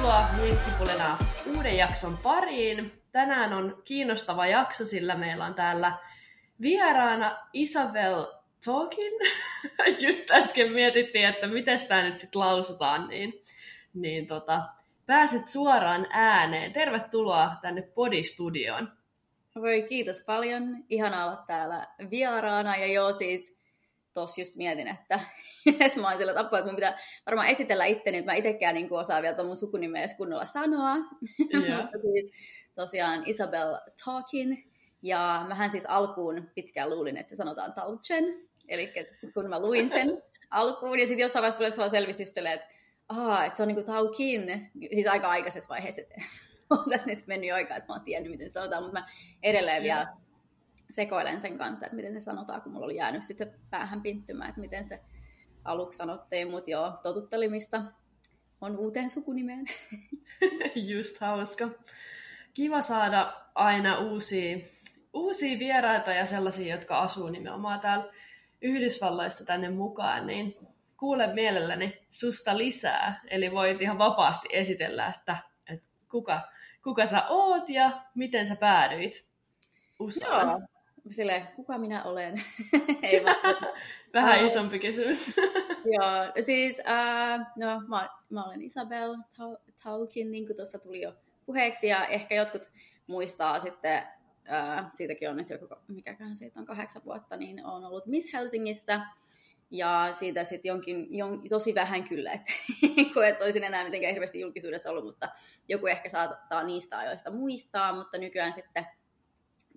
Tervetuloa Jenkkipulina uuden jakson pariin. Tänään on kiinnostava jakso, sillä meillä on täällä vieraana Isabel Talkin. Just äsken mietittiin, että miten tämä nyt sitten lausutaan, niin, niin tota, pääset suoraan ääneen. Tervetuloa tänne Podistudioon. Voi kiitos paljon. Ihana olla täällä vieraana. Ja joo, siis tossa just mietin, että, että mä oon sillä tapaa, että mun pitää varmaan esitellä itteni, että mä itsekään niin osaa vielä mun sukunimeä edes kunnolla sanoa. Yeah. Mutta siis tosiaan Isabel Talkin. Ja mähän siis alkuun pitkään luulin, että se sanotaan Talchen. Eli kun mä luin sen alkuun, ja sitten jossain vaiheessa selvisi just silleen, että, Aha, että se on niinku Taukin. Siis aika aikaisessa vaiheessa, että on tässä nyt mennyt aikaa, että mä oon tiennyt, miten se sanotaan, mutta mä edelleen yeah. vielä sekoilen sen kanssa, että miten se sanotaan, kun mulla oli jäänyt sitten päähän pinttymään, että miten se aluksi sanottiin, mutta joo, totuttelimista on uuteen sukunimeen. Just hauska. Kiva saada aina uusia, uusia vieraita ja sellaisia, jotka asuu nimenomaan täällä Yhdysvalloissa tänne mukaan, niin kuule mielelläni susta lisää. Eli voit ihan vapaasti esitellä, että, että kuka, kuka sä oot ja miten sä päädyit USAan. Joo, sille kuka minä olen? Ei Vähän isompi kysymys. Joo, siis uh, no, mä, mä olen Isabel Taukin, niin kuin tuossa tuli jo puheeksi, ja ehkä jotkut muistaa sitten, uh, siitäkin on nyt joku, mikäkään siitä on kahdeksan vuotta, niin on ollut Miss Helsingissä, ja siitä sitten jonkin, jon, tosi vähän kyllä, että et olisin enää mitenkään hirveästi julkisuudessa ollut, mutta joku ehkä saattaa niistä ajoista muistaa, mutta nykyään sitten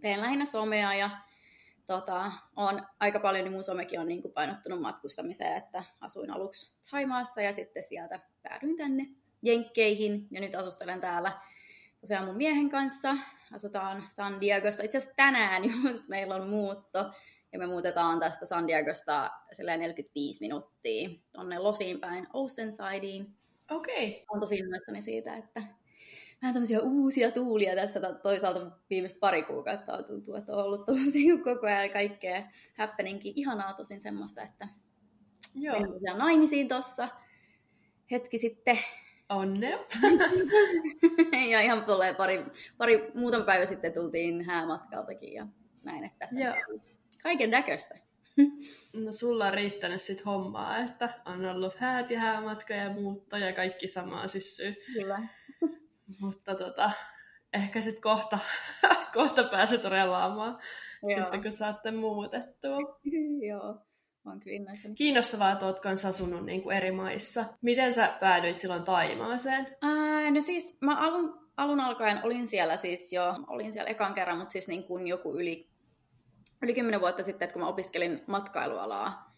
teen lähinnä somea ja tota, on aika paljon, niin mun somekin on niin kuin painottunut matkustamiseen, että asuin aluksi Thaimaassa ja sitten sieltä päädyin tänne Jenkkeihin ja nyt asustelen täällä tosiaan mun miehen kanssa. Asutaan San Diegossa. Itse asiassa tänään just meillä on muutto ja me muutetaan tästä San Diegosta 45 minuuttia tonne Losiin päin Oceansideen. Okei. Okay. On tosi innoissani siitä, että vähän tämmöisiä uusia tuulia tässä toisaalta viimeiset pari kuukautta on tuntuu, että on ollut koko ajan kaikkea happeningkin. Ihanaa tosin semmoista, että Joo. menin naimisiin tossa hetki sitten. Onne. ja ihan tulee pari, pari muutama päivä sitten tultiin häämatkaltakin ja näin, että tässä Joo. kaiken näköistä. No sulla on riittänyt sit hommaa, että on ollut häät ja häämatka ja muutto ja kaikki samaa syssyä. Kyllä. Mutta tota, ehkä sitten kohta, kohta pääset relaamaan, sitten kun saatte muutettua. Joo. Olen kyllä Kiinnostavaa, että olet kanssa asunut niin kuin eri maissa. Miten sä päädyit silloin Taimaaseen? Ää, no siis mä alun, alun alkaen olin siellä siis jo, olin siellä ekan kerran, mutta siis niin kuin joku yli, yli kymmenen vuotta sitten, että kun mä opiskelin matkailualaa.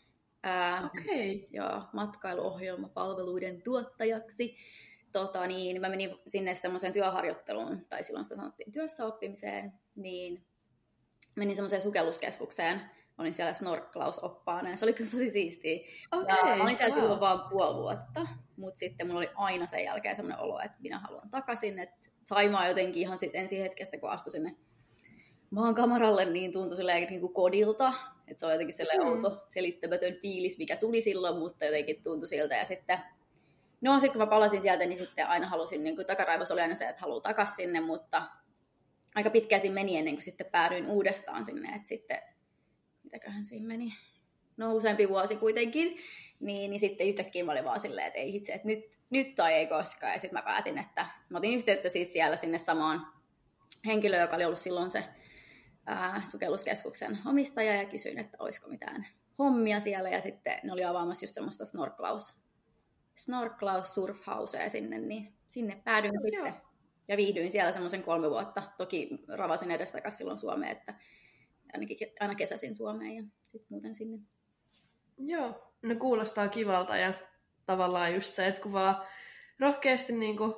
Okei. Okay. Joo, matkailuohjelmapalveluiden tuottajaksi tota, niin mä menin sinne semmoiseen työharjoitteluun, tai silloin sitä sanottiin työssä oppimiseen, niin menin semmoiseen sukelluskeskukseen, olin siellä snorklausoppaana ja se oli kyllä tosi siistiä. Okay, ja olin siellä wow. silloin vaan puoli vuotta, mutta sitten mulla oli aina sen jälkeen semmoinen olo, että minä haluan takaisin, että Taimaa jotenkin ihan sitten ensi hetkestä, kun astuin sinne maan kamaralle, niin tuntui silleen niin kuin kodilta, että se on jotenkin sellainen mm. outo, selittämätön fiilis, mikä tuli silloin, mutta jotenkin tuntui siltä. Ja sitten No sitten kun mä palasin sieltä, niin sitten aina halusin, niin kuin takaraivos oli aina se, että haluaa takaisin sinne, mutta aika pitkään siinä meni ennen kuin sitten päädyin uudestaan sinne, että sitten, mitäköhän siinä meni, no useampi vuosi kuitenkin, niin, niin sitten yhtäkkiä mä olin vaan silleen, että ei itse, että nyt, nyt tai ei koskaan, ja sitten mä päätin, että mä otin yhteyttä siis siellä sinne samaan henkilöön, joka oli ollut silloin se ää, sukelluskeskuksen omistaja, ja kysyin, että olisiko mitään hommia siellä, ja sitten ne oli avaamassa just semmoista snorklaus snorklaus surfhausea sinne, niin sinne päädyin no, sitten. Joo. Ja viihdyin siellä semmoisen kolme vuotta. Toki ravasin edestakaisin silloin Suomeen, että ainakin aina kesäsin Suomeen ja sitten muuten sinne. Joo, no kuulostaa kivalta ja tavallaan just se, että kun vaan rohkeasti niin kuin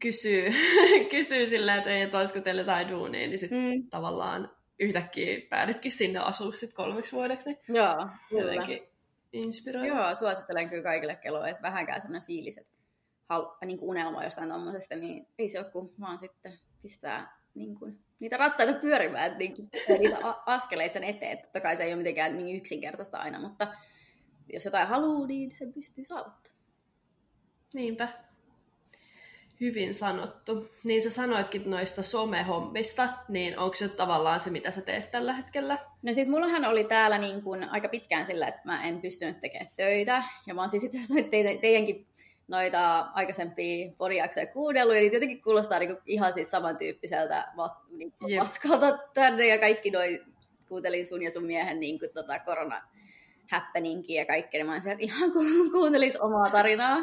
kysyy, kysyy sillä, että ei, että olisiko teille jotain duunia, niin sitten mm. tavallaan yhtäkkiä päädytkin sinne asua sitten kolmeksi vuodeksi. Niin Joo. Jotenkin inspiroiva. Joo, suosittelen kyllä kaikille, kello että vähänkään sellainen fiilis, että halu, niin kuin unelma jostain tuommoisesta, niin ei se ole kuin vaan sitten pistää niin kuin, niitä rattaita pyörimään, niin kuin, niitä askeleita sen eteen. Totta kai se ei ole mitenkään niin yksinkertaista aina, mutta jos jotain haluaa, niin se pystyy saavuttamaan. Niinpä. Hyvin sanottu. Niin sä sanoitkin noista somehommista, niin onko se tavallaan se, mitä sä teet tällä hetkellä? No siis mullahan oli täällä niin kuin aika pitkään sillä, että mä en pystynyt tekemään töitä. Ja mä oon siis itse asiassa teidän, teidänkin noita aikaisempia podiaksoja kuunnellut, ja jotenkin kuulostaa niin ihan siis samantyyppiseltä vat, niin matkalta tänne, ja kaikki noi, kuuntelin sun ja sun miehen niin kuin, tota, korona happeningia ja kaikkea, niin mä että ihan ku- kuuntelis omaa tarinaa.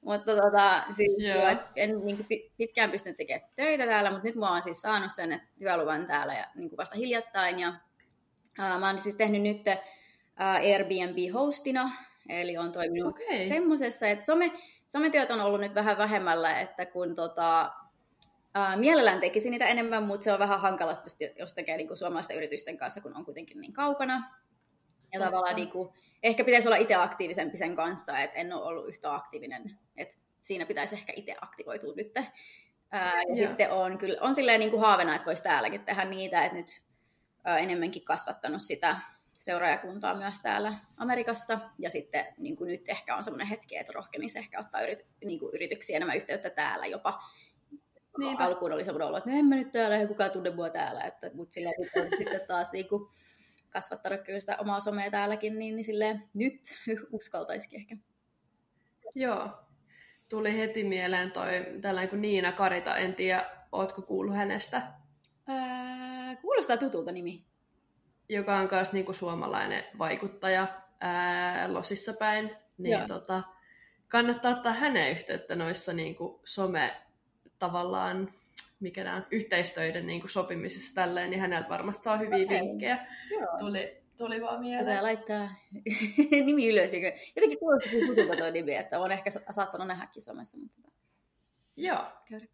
Mutta tota, siis, yeah. en niin kuin, pitkään pystynyt tekemään töitä täällä, mutta nyt mä oon siis saanut sen työluvan täällä ja niin kuin vasta hiljattain. Ja, ää, mä oon siis tehnyt nyt ää, Airbnb-hostina, eli on toiminut okay. semmoisessa, että some, sometyöt on ollut nyt vähän vähemmällä, että kun tota, ää, mielellään tekisi niitä enemmän, mutta se on vähän hankalasta, jos tekee niin kuin suomalaisten yritysten kanssa, kun on kuitenkin niin kaukana. Ja Totta. tavallaan niin kuin, ehkä pitäisi olla itse aktiivisempi sen kanssa, että en ole ollut yhtä aktiivinen. Että siinä pitäisi ehkä itse aktivoitua nyt. Ää, ja sitten on, kyllä, on silleen niin kuin haavena, että voisi täälläkin tehdä niitä, että nyt ää, enemmänkin kasvattanut sitä seuraajakuntaa myös täällä Amerikassa. Ja sitten niin kuin nyt ehkä on semmoinen hetki, että rohkenisi ehkä ottaa yrity, niin kuin yrityksiä enemmän yhteyttä täällä jopa. Niinpä. Alkuun oli semmoinen olo, että no en mä nyt täällä, ei kukaan tunne mua täällä. Että, mutta sillä sitten taas niin kuin, kasvattanut kyllä sitä omaa somea täälläkin, niin, niin silleen, nyt uskaltaisikin ehkä. Joo. Tuli heti mieleen toi tällainen kuin Niina Karita, en tiedä, ootko kuullut hänestä? Ää, kuulostaa tutulta nimi. Joka on myös niinku suomalainen vaikuttaja ää, Losissa päin. Niin tota, kannattaa ottaa hänen yhteyttä noissa niinku some tavallaan mikä nämä yhteistöiden niin kuin sopimisessa tälleen, niin häneltä varmasti saa hyviä okay. vinkkejä. Tuli, tuli vaan mieleen. Pitää laittaa nimi ylös. Jotenkin kuulostaa tutulta tuo nimi, että on ehkä saattanut nähdäkin somessa. Mutta... Joo. Käydä.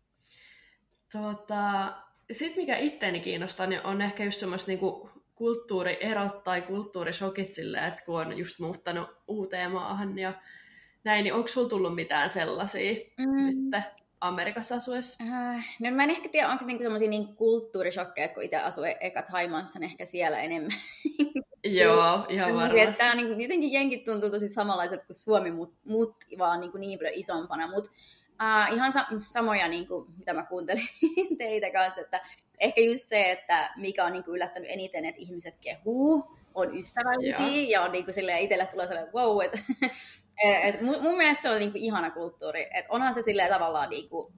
Tota, Sitten mikä itteeni kiinnostaa, niin on ehkä just semmoista niinku kulttuurierot tai kulttuurishokit silleen, että kun on just muuttanut uuteen maahan ja näin, niin onko sulla tullut mitään sellaisia mm. nyt? Amerikassa asuessa? Äh, no mä en ehkä tiedä, onko se niinku semmoisia niin kulttuurishokkeja, kun itse asuu e- ekat Haimaassa, niin ehkä siellä enemmän. Joo, ihan varmasti. Tämä niin, jotenkin jenkit tuntuu tosi samanlaiset kuin Suomi, mutta mut vaan niin, niin paljon isompana. Mutta uh, ihan sa- samoja, niin kuin, mitä mä kuuntelin teitä kanssa, että ehkä just se, että mikä on niin kuin yllättänyt eniten, että ihmiset kehuu, on ystävällisiä ja, ja on niin kuin silleen, itselle tulee sellainen wow, että et mun, mun mielestä se on niinku ihana kulttuuri. Et onhan se silleen tavallaan niinku,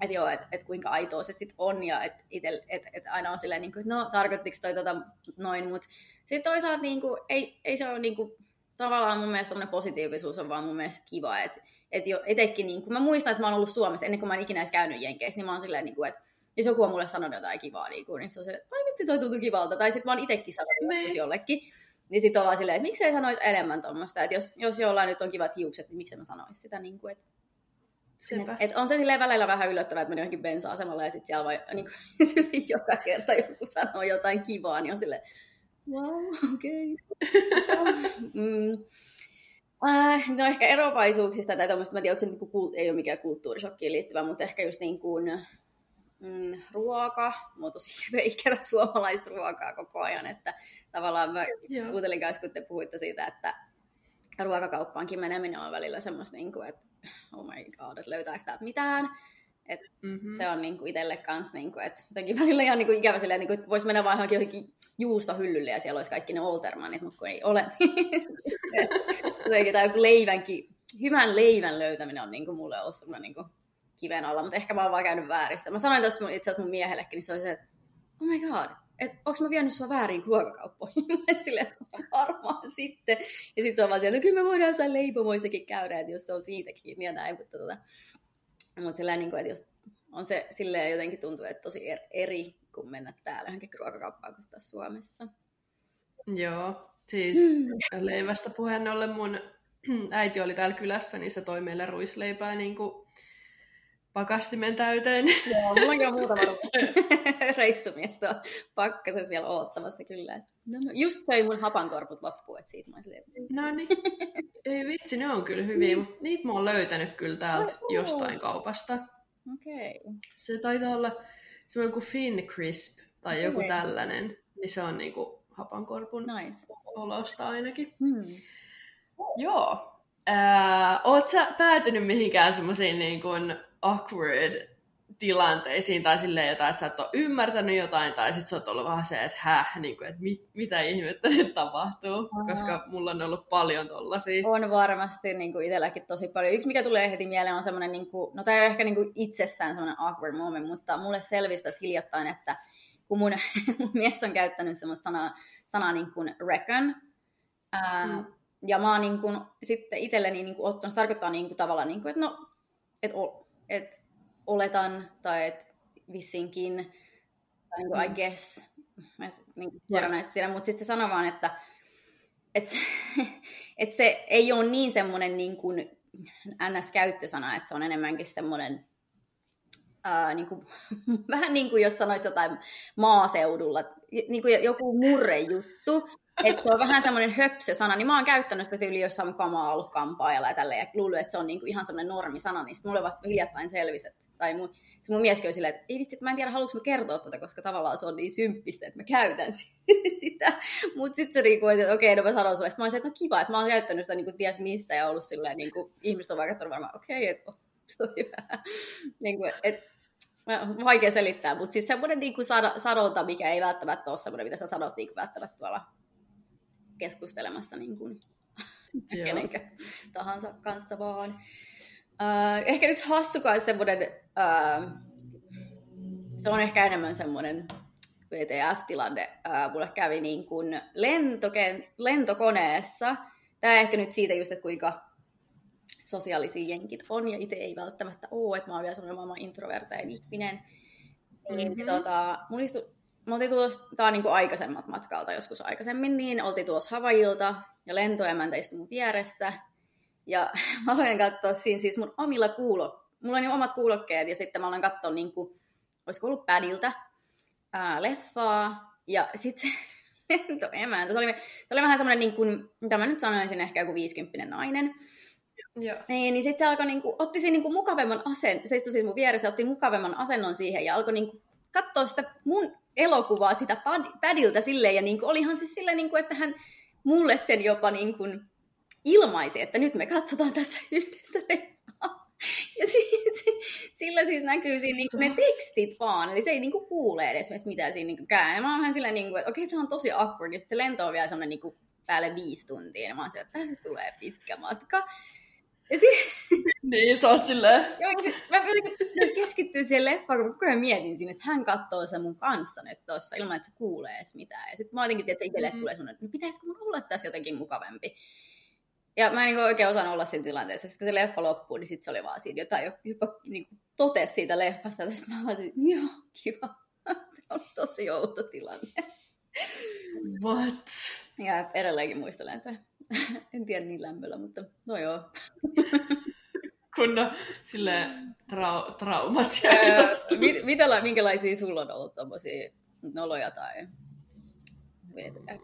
että joo, että et kuinka aitoa se sitten on ja että et, et aina on silleen, niinku, että no tarkoittiko toi tota noin, mutta sitten toisaalta niinku, ei, ei se ole niinku, tavallaan mun mielestä positiivisuus on vaan mun mielestä kiva, että et jo etenkin, niin mä muistan, että mä oon ollut Suomessa ennen kuin mä en ikinä edes käynyt Jenkeissä, niin mä oon silleen, niin kuin, että jos joku on mulle sanonut jotain kivaa, niin, kuin, niin se on se, että ai vitsi, toi tuntuu kivalta, tai sitten mä oon itsekin sanonut niin. jollekin, niin sitten on vaan silleen, että miksei sanoisi enemmän tuommoista, että jos, jos jollain nyt on kivat hiukset, niin miksi mä sanoisi sitä, niin kuin, että et, et on se silleen välillä vähän yllättävää, että meni johonkin bensa-asemalle ja sitten siellä vai, niin kuin, joka kerta joku sanoo jotain kivaa, niin on silleen, wow, okei. Okay. mm. Äh, no ehkä eroavaisuuksista tai tuommoista, mä tiedän, onko se niin kuin, ei ole mikään kulttuurishokkiin liittyvä, mutta ehkä just niin kuin, mm, ruoka, oon tosi ikävä suomalaista ruokaa koko ajan, että tavallaan mä Joo. kuuntelin kanssa, kun te puhuitte siitä, että ruokakauppaankin meneminen on välillä semmoista, niin kuin, että oh my god, että löytääkö täältä mitään. Et mm-hmm. Se on niin kuin itselle kanssa, niin kuin, että jotenkin välillä ihan niin kuin ikävä silleen, niin kuin, että voisi mennä vaan johonkin, johonkin juustohyllylle ja siellä olisi kaikki ne Oltermanit, mutta kun ei ole. jotenkin, tai joku leivänkin, hyvän leivän löytäminen on niin kuin mulle ollut semmoinen niin kuin kiven alla, mutta ehkä mä oon vaan käynyt väärissä. Mä sanoin tästä itse asiassa mun miehellekin, niin se oli se, että oh my god, että onko mä vienyt sua väärin ruokakauppoihin? Silleen, että varmaan sitten. Ja sitten se on vaan sieltä, että kyllä me voidaan jossain leipomoissakin käydä, että jos se on siitä kiinni ja näin. Mutta tota, mut silleen, niin kuin, että jos on se silleen jotenkin tuntuu, että tosi eri kuin mennä täällä johonkin ruokakauppaan kuin Suomessa. Joo, siis mm. leivästä puheen ollen mun äiti oli täällä kylässä, niin se toi meille ruisleipää niin kuin pakastimen täyteen. Joo, mulla onkin muutama reissumies tuo pakkasessa vielä odottamassa kyllä. No, no, just söi mun hapankorput loppuun, että siitä mä silleen... No niin. Ei vitsi, ne on kyllä hyviä, mutta niitä mä oon löytänyt kyllä täältä oh, jostain kaupasta. Okei. Okay. Se taitaa olla semmoinen kuin Fin Crisp tai joku okay. tällainen. Niin se on niinku hapankorpun nice. olosta ainakin. Hmm. Joo. Äh, oot sä päätynyt mihinkään semmoisiin niin kuin awkward tilanteisiin tai silleen jotain, että sä et ole ymmärtänyt jotain tai sitten sä oot ollut vähän se, että häh, niin kuin, että mit, mitä ihmettä nyt tapahtuu, Aha. koska mulla on ollut paljon tollasia. On varmasti niin kuin itselläkin tosi paljon. Yksi mikä tulee heti mieleen on semmoinen, niin kuin, no tämä ei ole ehkä niin kuin itsessään semmoinen awkward moment, mutta mulle selvisi hiljattain, että kun mun, mun mies on käyttänyt semmoista sanaa, sanaa niin kuin reckon, ää, mm. ja mä oon niin kuin, sitten itselleni niin kuin ottanut, se tarkoittaa niin kuin, tavallaan, niin kuin, että no, että et, oletan, tai että vissinkin, tai niin kuin, mm. I guess, mä niin kuin, yeah. mutta sitten se sanoo vaan, että et se, et se ei ole niin semmoinen niin kuin NS-käyttösana, että se on enemmänkin semmoinen ää, niin kuin, vähän niin kuin jos sanoisi jotain maaseudulla, niin kuin joku murrejuttu, että se on vähän semmoinen höpsö-sana, niin mä oon käyttänyt sitä tyyliä jossain mukaan oon ollut kampaajalla ja tälleen, ja luullut, että se on niin kuin ihan semmoinen normisana, niin sitten mulle vasta hiljattain selvisi, että tai mun, se mun mieskin oli silleen, että ei vitsi, että mä en tiedä, haluanko mä kertoa tätä, koska tavallaan se on niin symppistä, että mä käytän sitä. Mutta sitten se niinku, että okei, okay, no mä sanon sulle. Sitten mä olisin, että no kiva, että mä oon käyttänyt sitä niin kuin ties missä ja ollut silleen, kuin, ihmiset on vaikka varmaan, okei, okay, että on hyvä. kuin, et, vaikea selittää, mutta siis semmoinen niin sanonta, mikä ei välttämättä ole semmoinen, mitä sä sanot niin välttämättä tuolla keskustelemassa niin kuin kenenkä tahansa kanssa vaan. Uh, ehkä yksi hassu kai semmoinen, uh, se on ehkä enemmän semmoinen VTF-tilanne. Uh, mulle kävi niin kuin lentoken, lentokoneessa. Tämä ehkä nyt siitä just, että kuinka sosiaalisia jenkit on, ja itse ei välttämättä ole, että mä oon vielä semmoinen maailman introvertein ihminen. Niin, mm-hmm. tota, mun istu, me oltiin tulossa, tää on niin kuin aikaisemmat matkalta joskus aikaisemmin, niin oltiin tuossa Havajilta, ja lentoemäntä istui mun vieressä, ja mä aloin katsoa siinä siis mun omilla kuulo, mulla on niin omat kuulokkeet, ja sitten mä aloin katsoa niin kuin, olisiko ollut pädiltä, ää, leffaa, ja sitten se lentoemäntä, se oli, se oli vähän semmoinen, niin kuin, mitä mä nyt sanoisin, ehkä joku 50 nainen, Joo. Niin, niin sitten se alkoi niinku, otti siinä niinku mukavemman asen, se istui siis mun vieressä, otti mukavemman asennon siihen ja alkoi niinku katsoa sitä mun elokuvaa sitä pad, silleen, ja niinku, olihan se silleen, niinku, että hän mulle sen jopa niinku ilmaisi, että nyt me katsotaan tässä yhdessä. Ja siis, sillä siis näkyy siinä niinku ne tekstit vaan, eli se ei niinku kuule edes mitä siinä niinku käy. Ja mä oon vähän silleen, niinku, että okei, tämä on tosi awkward, ja sitten se lento on vielä semmoinen niinku päälle viisi tuntia, ja mä oon silleen, että tässä tulee pitkä matka. Ja si- niin, sä oot silleen. Mä pitäisi keskittyä siihen leffaan, kun koko ajan mietin siinä, että hän katsoo sen mun kanssa nyt tossa, ilman että se kuulee edes mitään. Ja sitten mä jotenkin, että itselle mm-hmm. tulee semmoinen, että no pitäisikö mun olla tässä jotenkin mukavampi. Ja mä en niin oikein osannut olla siinä tilanteessa. Sitten kun se leffa loppui, niin sitten se oli vaan siinä jotain, jopa niin totesi siitä leffasta. Ja sitten mä vaan joo, kiva. se on tosi outo tilanne. What? Ja edelleenkin muistelen, että en tiedä niin lämmöllä, mutta no joo. Kun sille trau- traumat jäi mit, mitä, minkälaisia sulla on ollut tommosia noloja tai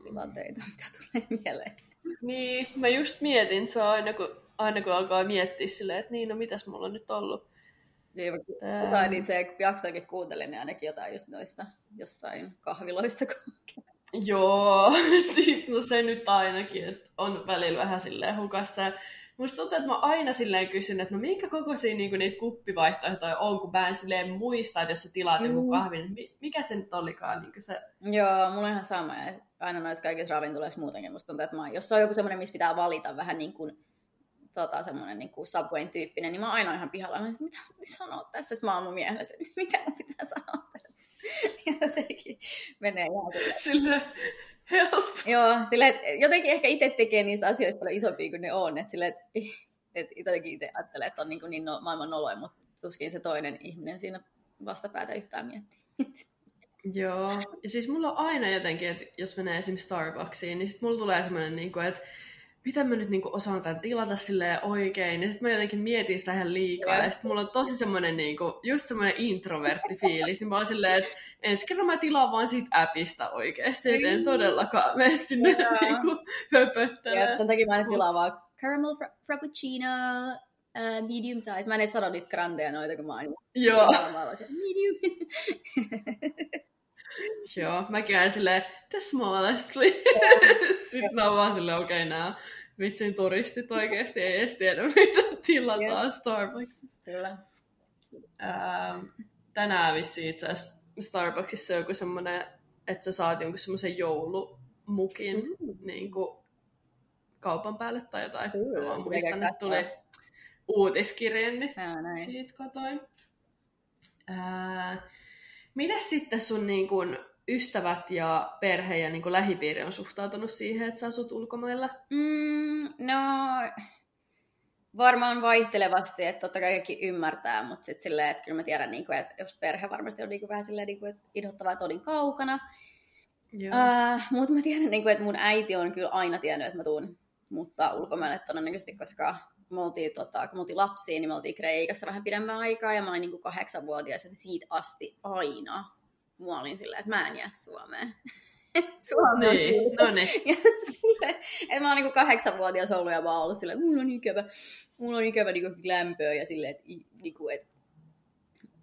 tilanteita, mitä tulee mieleen? Niin, mä just mietin, se on aina kun, aina kun alkaa miettiä silleen, että niin, no mitäs mulla on nyt ollut. Niin, jotain itse jaksoakin kuuntelin, niin ainakin jotain just noissa jossain kahviloissa, kun Joo, siis no se nyt ainakin, että on välillä vähän silleen hukassa. Musta tuntuu, että mä aina silleen kysyn, että no minkä kokoisia niinku niitä kuppivaihtoehtoja on, kun mä en silleen muista, että jos sä tilaat joku mm. kahvin, niin mikä se nyt olikaan? Niin se... Joo, mulla on ihan sama. Aina noissa kaikissa ravintoloissa muutenkin musta tuntuu, että mä, jos on joku semmoinen, missä pitää valita vähän niin kuin tota, semmoinen niin kuin Subwayn tyyppinen, niin mä oon aina ihan pihalla. Mä mitä mitä sanoa tässä? Sitten mä oon mun mielestä, mitä mun pitää sanoa jotenkin menee ihan sille help. Joo, sille, että jotenkin ehkä itse tekee niistä asioista paljon isompia kuin ne on. Että sille, että, jotenkin itse ajattelee, että on niin, kuin niin no, maailman noloja, mutta tuskin se toinen ihminen siinä vastapäätä yhtään miettii. Joo, ja siis mulla on aina jotenkin, että jos menee esimerkiksi Starbucksiin, niin sitten mulla tulee semmoinen, niin kuin, että miten mä nyt niinku osaan tämän tilata silleen oikein. Ja sitten mä jotenkin mietin sitä ihan liikaa. Ja, ja sitten mulla on tosi semmoinen niinku, just semmoinen introvertti fiilis. Niin mä oon silleen, että ensi kerran mä tilaan vaan siitä appista oikeasti. Että en todellakaan mene sinne niinku höpöttelemään. sen takia mä en tilaa vaan caramel fra- frappuccino, uh, medium size. Mä en edes sano niitä grandeja noita, kun mä oon Joo. medium. Joo, mäkin ajan silleen, the smallest please. Sitten mä oon vaan silleen, okei, okay, nää vitsin turistit oikeesti ei edes tiedä, mitä tilataan Starbucksissa. Kyllä. ää, tänään vissiin itse asiassa Starbucksissa joku semmoinen, että sä saat jonkun semmoisen joulumukin mm. niin kuin kaupan päälle tai jotain. Kyllä, Mä muistan, että tuli uutiskirje, niin siitä katoin. Ää, miten sitten sun niin kun, ystävät ja perhe ja niin kun, lähipiiri on suhtautunut siihen, että sä asut ulkomailla? Mm, no, varmaan vaihtelevasti, että totta kai kaikki ymmärtää, mutta sitten silleen, että kyllä mä tiedän, niin kuin, että jos perhe varmasti on niin kuin, vähän silleen, niin kuin, että inhottavaa, että olin kaukana. Uh, mutta mä tiedän, niin kuin, että mun äiti on kyllä aina tiennyt, että mä tuun muuttaa ulkomaille todennäköisesti, koska me oltiin, tota, kun me oltiin lapsia, niin me oltiin Kreikassa vähän pidemmän aikaa, ja mä olin niin kuin kahdeksanvuotias, ja siitä asti aina mua olin silleen, että mä en jää Suomeen. Suomeen. Niin, no niin. Ja sille, että mä oon niin kahdeksanvuotias ollut ja mä oon ollut silleen, että mulla on ikävä, mulla on ikävä niin lämpöä ja silleen, että, niin kuin, että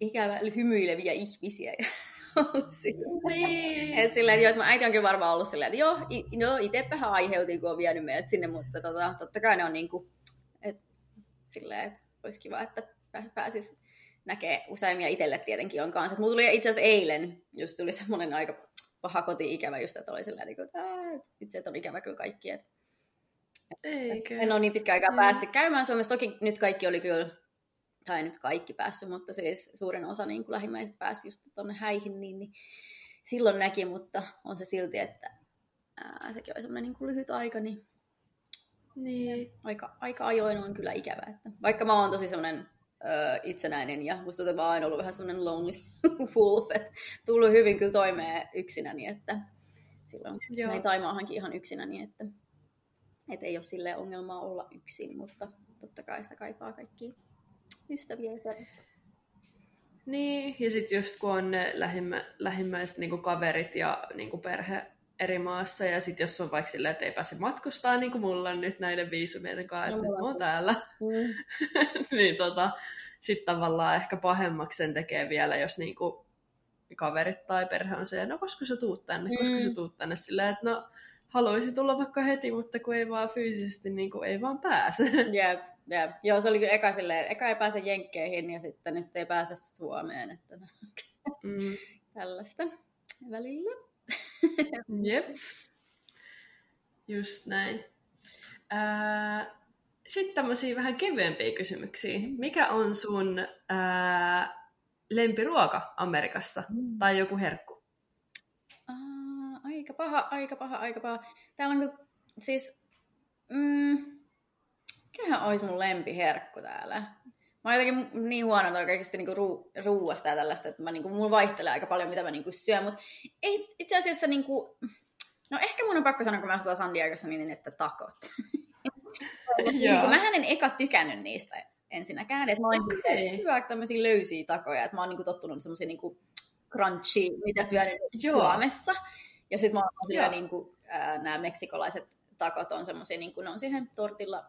ikävä hymyileviä ihmisiä. niin. että silleen, että, joo, että äiti on kyllä varmaan ollut silleen, että joo, no itsepähän aiheutin, kun on vienyt meidät sinne, mutta tota, totta kai ne on niin kuin, että, silleen, että olisi kiva, että pääsis näkee useimmin itselle tietenkin on kanssa. Mulla tuli itse asiassa eilen, just tuli semmoinen aika paha koti-ikävä just, että oli sillä niin kuin, että itse että on ikävä kyllä kaikki. Että, Eikö? En ole niin pitkä aikaa päässyt käymään Suomessa. Toki nyt kaikki oli kyllä, tai nyt kaikki päässyt, mutta siis suurin osa niin kuin lähimmäisistä pääsi just tuonne häihin, niin, niin silloin näki, mutta on se silti, että ää, sekin oli semmoinen niin kuin lyhyt aika, niin, niin. Aika, aika ajoin on kyllä ikävä. Että vaikka mä oon tosi semmoinen itsenäinen ja musta oon aina ollut vähän semmoinen lonely wolf, että tullut hyvin kyllä toimeen yksinäni, että silloin Joo. näin Taimaahankin ihan yksinäni, että, että ei ole sille ongelmaa olla yksin, mutta totta kai sitä kaipaa kaikki ystäviä ja Niin, ja sitten just kun on ne lähimmä, lähimmäiset niin kaverit ja niin perhe eri maassa, ja sitten jos on vaikka silleen, että ei pääse matkustaa, niin kuin mulla on nyt näiden viisumien kanssa, että no, mä oon täällä, mm. niin tota, sitten tavallaan ehkä pahemmaksi sen tekee vielä, jos niinku kaverit tai perhe on se, no koska sä tuut tänne, mm. koska sä tuut tänne, silleen, että no haluaisin tulla vaikka heti, mutta kun ei vaan fyysisesti, niin kuin ei vaan pääse. Jep, jep. Joo, se oli kyllä eka silleen, eka ei pääse jenkkeihin ja sitten nyt ei pääse Suomeen, että mm. tällaista välillä. Jep. Just näin. Ää, sitten tämmöisiä vähän kevyempiä kysymyksiä. Mikä on sun ää, lempiruoka Amerikassa? Mm. Tai joku herkku? Uh, aika paha, aika paha, aika paha. Täällä on siis... Mm, mikähän olisi mun lempiherkku täällä? Mä oon jotenkin niin huono kaikista niinku ruu, ruuasta ja tällaista, että mä, niinku, mulla vaihtelee aika paljon, mitä mä niinku syön, mutta itse asiassa niinku, no ehkä mun on pakko sanoa, kun mä asuin San Diegossa, niin että takot. niin kuin, mähän en eka tykännyt niistä ensinnäkään, että mä oon okay. hyvä tämmöisiä löysiä takoja, että mä oon niinku tottunut semmoisia niinku crunchy, mitä syön Suomessa. Ja sitten mä oon syö niinku, äh, nämä meksikolaiset takot on semmoisia, niinku, ne on siihen tortilla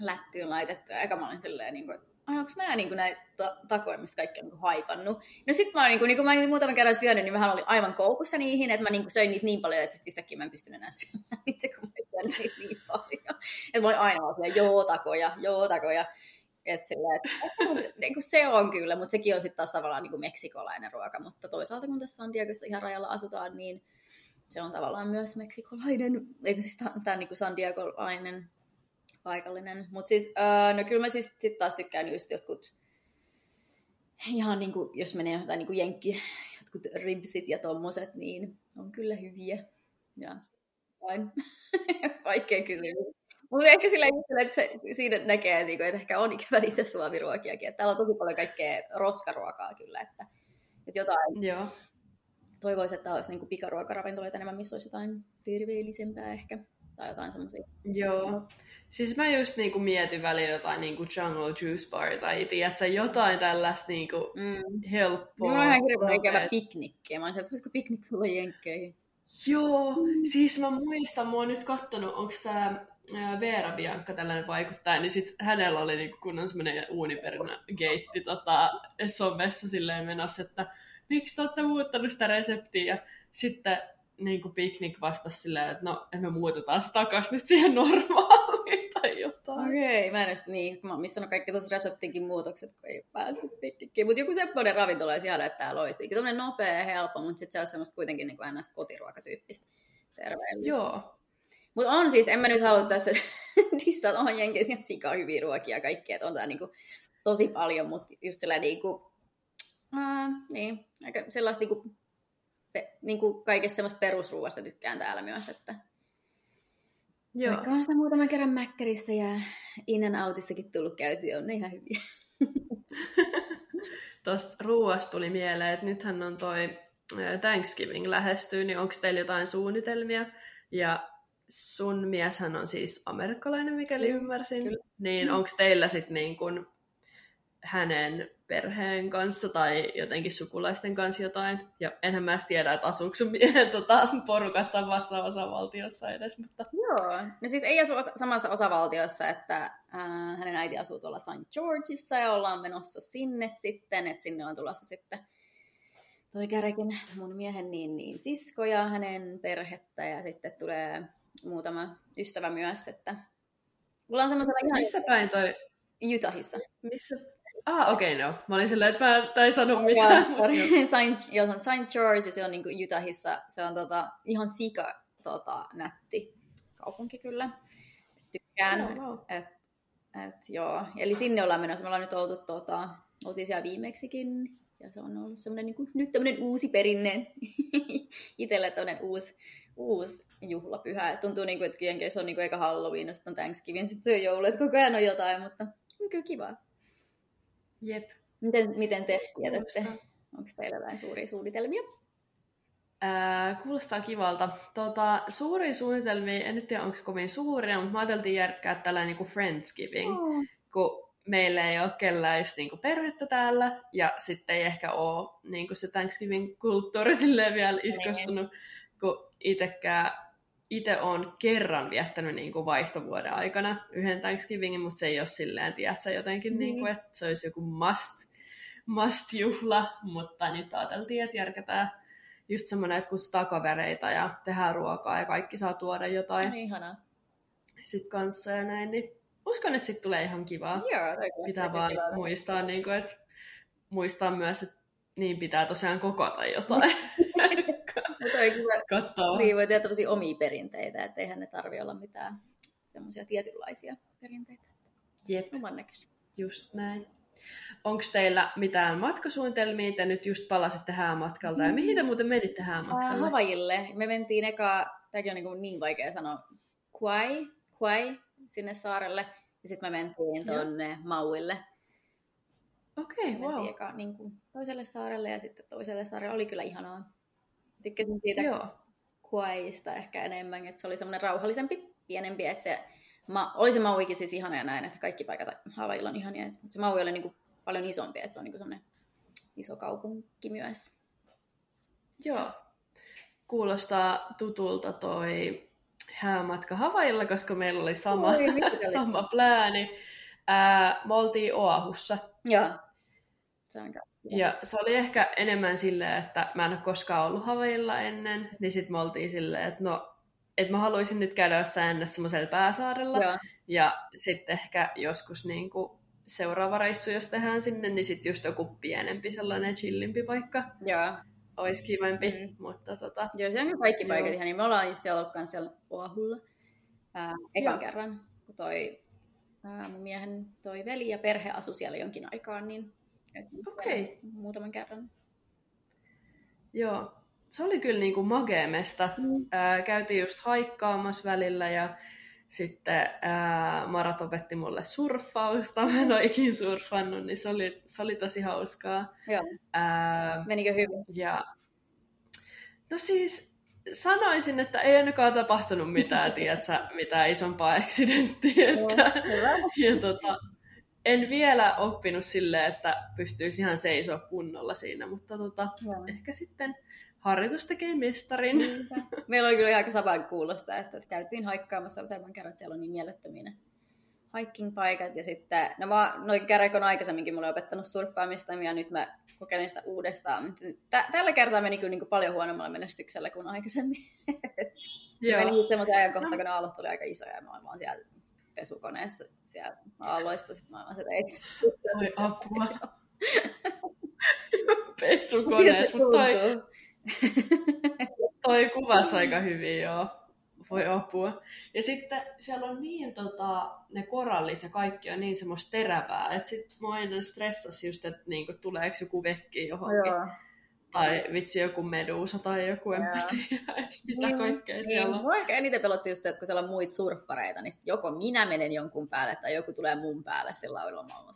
lättyyn laitettu. Ja eka mä olin silleen, niinku, että ai onko nämä niin näitä ta- takoja, mistä kaikki on niin haipannut. No sit mä, niin kuin, niin kuin mä olin muutaman kerran syönyt, niin mä olin aivan koukussa niihin, että mä niin kuin, söin niitä niin paljon, että yhtäkkiä mä en pystynyt enää syömään niitä, kun mä syön niitä niin paljon. Että mä olin aina olla joo takoja, joo takoja. Et sillä, et, niin kuin se on kyllä, mutta sekin on sitten taas tavallaan niin kuin meksikolainen ruoka, mutta toisaalta kun tässä San Diegossa ihan rajalla asutaan, niin se on tavallaan myös meksikolainen, eikö siis tämä niin kuin San Diegolainen paikallinen. Mutta siis, uh, no kyllä mä siis sit taas tykkään just jotkut, ihan niin kuin, jos menee jotain niin kuin jenkki, jotkut ribsit ja tommoset, niin on kyllä hyviä. Ja vain vaikea kysymys. Mutta ehkä sillä että se, siinä näkee, että, niinku, että ehkä on ikävä niitä suomiruokiakin. Että täällä on tosi paljon kaikkea roskaruokaa kyllä, että, että jotain Joo. toivoisin, että olisi niin pikaruokaravintoloita enemmän, missä olisi jotain terveellisempää ehkä tai jotain semmoisia. Joo. Siis mä just niinku mietin välillä jotain niinku Jungle Juice Bar tai tiedätkö, jotain tällaista niinku mm. helppoa. Mulla on ihan hirveän ikävä piknikki. Mä olisin, että voisiko piknik tulla jenkkeihin? Joo, siis mä muistan, mä oon nyt kattonut, onko tää Veera Bianca tällainen vaikuttaa, niin sit hänellä oli niinku kunnon semmoinen uuniperina geitti tota, somessa silleen menossa, että miksi te olette muuttanut sitä reseptiä, ja sitten niin kuin piknik vastasi silleen, että no, emme muutetaan sitä takaisin nyt siihen normaaliin. tai jotain. Okei, okay, mä en edes niin, mä oon missannut kaikki tuossa reseptinkin muutokset, kun ei päässyt pitkikkiin. Mutta joku semmoinen ravintola olisi ihana, että täällä olisi. Tuommoinen nopea ja helppo, mutta sitten se on semmoista kuitenkin niin kuin ns. kotiruokatyyppistä terveellistä. Joo. Mutta on siis, en mä nyt halua tässä dissata on jenkeissä sika hyviä ruokia ja kaikkea, että on tää niinku tosi paljon, mutta just sillä niinku, ää, niin, aika sellaista niinku, pe, niinku kaikesta semmoista perusruuasta tykkään täällä myös, että Joo. Vaikka on sitä muutaman kerran Mäkkärissä ja In and Outissakin tullut käyty, on ne ihan hyviä. Tuosta ruuasta tuli mieleen, että nythän on toi Thanksgiving lähestyy, niin onko teillä jotain suunnitelmia? Ja sun mieshän on siis amerikkalainen, mikäli ymmärsin. Kyllä. Niin mm. onko teillä sitten niin kun hänen perheen kanssa tai jotenkin sukulaisten kanssa jotain. Ja enhän mä tiedä, että asuuko sun miehen tota, porukat samassa osavaltiossa edes. Mutta... Joo, no siis ei asu osa- samassa osavaltiossa, että äh, hänen äiti asuu tuolla St. Georgeissa ja ollaan menossa sinne sitten, että sinne on tulossa sitten toi Kärekin mun miehen niin, niin sisko ja hänen perhettä ja sitten tulee muutama ystävä myös, että mulla on semmoisella ihan... Missä päin toi? Utahissa. Missä? Ah, okei, okay, no. Mä olin silleen, että mä en sano mitään. Saint, joo, Saint George, se on niinku Utahissa, se on tota, ihan sika tota, nätti kaupunki kyllä. Tykkään. Oh, wow. et, et, joo. Eli sinne ollaan menossa. Me ollaan nyt oltu, tota, oltiin siellä viimeksikin. Ja se on ollut semmoinen, niin kuin, nyt tämmöinen uusi perinne. Itselle tämmöinen uusi, uusi juhlapyhä. Et tuntuu, niin kuin, että Jenkeissä on niin kuin, eikä Halloween, ja sitten on Thanksgiving, sitten on joulu, että koko ajan on jotain, mutta on kyllä kivaa. Jep. Miten, miten te tiedätte? Onko teillä jotain suuria suunnitelmia? Ää, kuulostaa kivalta. Tota, suuria suunnitelmia, en nyt tiedä onko kovin suuria, mutta mä ajateltiin järkkää tällainen niin Friendsgiving, oh. kun meillä ei ole kellään just niin perhettä täällä, ja sitten ei ehkä ole niin se Thanksgiving-kulttuuri vielä niin. iskostunut, kun itsekään itse on kerran viettänyt niin kuin vaihtovuoden aikana yhden Thanksgivingin, mutta se ei ole silleen, tiedätkö, jotenkin, mm. niin kuin, että se olisi joku must, must juhla, mutta nyt ajateltiin, että järkätään just semmoinen, että kutsutaan kavereita ja tehdään ruokaa ja kaikki saa tuoda jotain. Ihanaa. Sitten kanssa ja näin, niin uskon, että sitten tulee ihan kivaa. Joo, pitää vaan kivaa. muistaa, niin kuin, että muistaa myös, että niin pitää tosiaan kokota jotain. Katsoa. Niin, voi tehdä tämmöisiä omia perinteitä, että eihän ne tarvi olla mitään semmoisia tietynlaisia perinteitä. Jep. Oman näköisiä. Just näin. Onko teillä mitään matkasuunnitelmia? Te nyt just palasitte häämatkalta. Ja mihin te muuten menitte häämatkalle? Uh, Havajille. Me mentiin eka, tämäkin on niin, niin vaikea sanoa, Kauai, Kauai sinne saarelle. Ja sitten me mentiin tuonne Mauille. Okei, okay, wow. eka niin kuin, toiselle saarelle ja sitten toiselle saarelle. Oli kyllä ihanaa. Tykkäsin siitä Joo. Kuaista ehkä enemmän, että se oli semmoinen rauhallisempi, pienempi, että se ma, oli se Mauikin siis ihana ja näin, että kaikki paikat Havailla on ihania, mutta se Maui oli niin kuin paljon isompi, että se on niin kuin semmoinen iso kaupunki myös. Joo. Kuulostaa tutulta toi häämatka Havailla, koska meillä oli sama, Oi, sama plääni. Ää, me oltiin Oahussa. Joo. Se on ja se oli ehkä enemmän silleen, että mä en ole koskaan ollut Havailla ennen, niin sitten me oltiin silleen, että no, että mä haluaisin nyt käydä jossain ennen semmoisella pääsaarella. Ja, ja sitten ehkä joskus niin kuin seuraava reissu, jos tehdään sinne, niin sitten just joku pienempi sellainen chillimpi paikka. Joo. Olisi kivempi, mm. mutta tota... Joo, se on kaikki paikat ihan, niin me ollaan just ollut kanssa siellä Oahulla ää, ekan Joo. kerran, kun toi ää, mun miehen toi veli ja perhe asui siellä jonkin aikaa, niin Okei. Okay. Muutaman kerran. Joo, se oli kyllä niin kuin mageemesta. Mm. Ää, käytiin just haikkaamassa välillä ja sitten ää, Marat opetti mulle surffausta. Mä en ole ikin surffannut, niin se oli, se oli tosi hauskaa. Joo. Ää, Menikö hyvin? Ja... No siis sanoisin, että ei ainakaan tapahtunut mitään, tiedätkö, mitään isompaa eksidenttiä. Että, ja tota, en vielä oppinut silleen, että pystyisi ihan seisoa kunnolla siinä, mutta tota, ehkä sitten harjoitus tekee mestarin. Niinpä. Meillä oli kyllä aika saman kuulosta, että käytiin haikkaamassa useamman kerran, että siellä on niin mielettömiä hiking-paikat. Ja sitten, no mä, noin Kärek on aikaisemminkin mulle opettanut surffaamista, ja nyt mä kokeilen sitä uudestaan. Tä, tällä kertaa meni kyllä niin kuin paljon huonommalla menestyksellä kuin aikaisemmin. Joo. meni semmoisen ajankohta, kun ne aallot tuli aika isoja, ja mä olin vaan siellä pesukoneessa siellä aalloissa. Sitten mä vaan että eikö Voi apua. Pesukoneessa, mutta toi, toi kuvasi aika hyvin, joo. Voi apua. Ja sitten siellä on niin tota, ne korallit ja kaikki on niin semmoista terävää, että sit mua aina stressasi just, että niinku, tuleeko joku vekki johonkin. Joo. Tai vitsi joku meduusa tai joku, en mä tiedä edes mitä niin, kaikkea niin. siellä on. Mua ehkä eniten pelotti just, että kun siellä on muita surffareita, niin joko minä menen jonkun päälle tai joku tulee mun päälle sillä lailla. Mä oon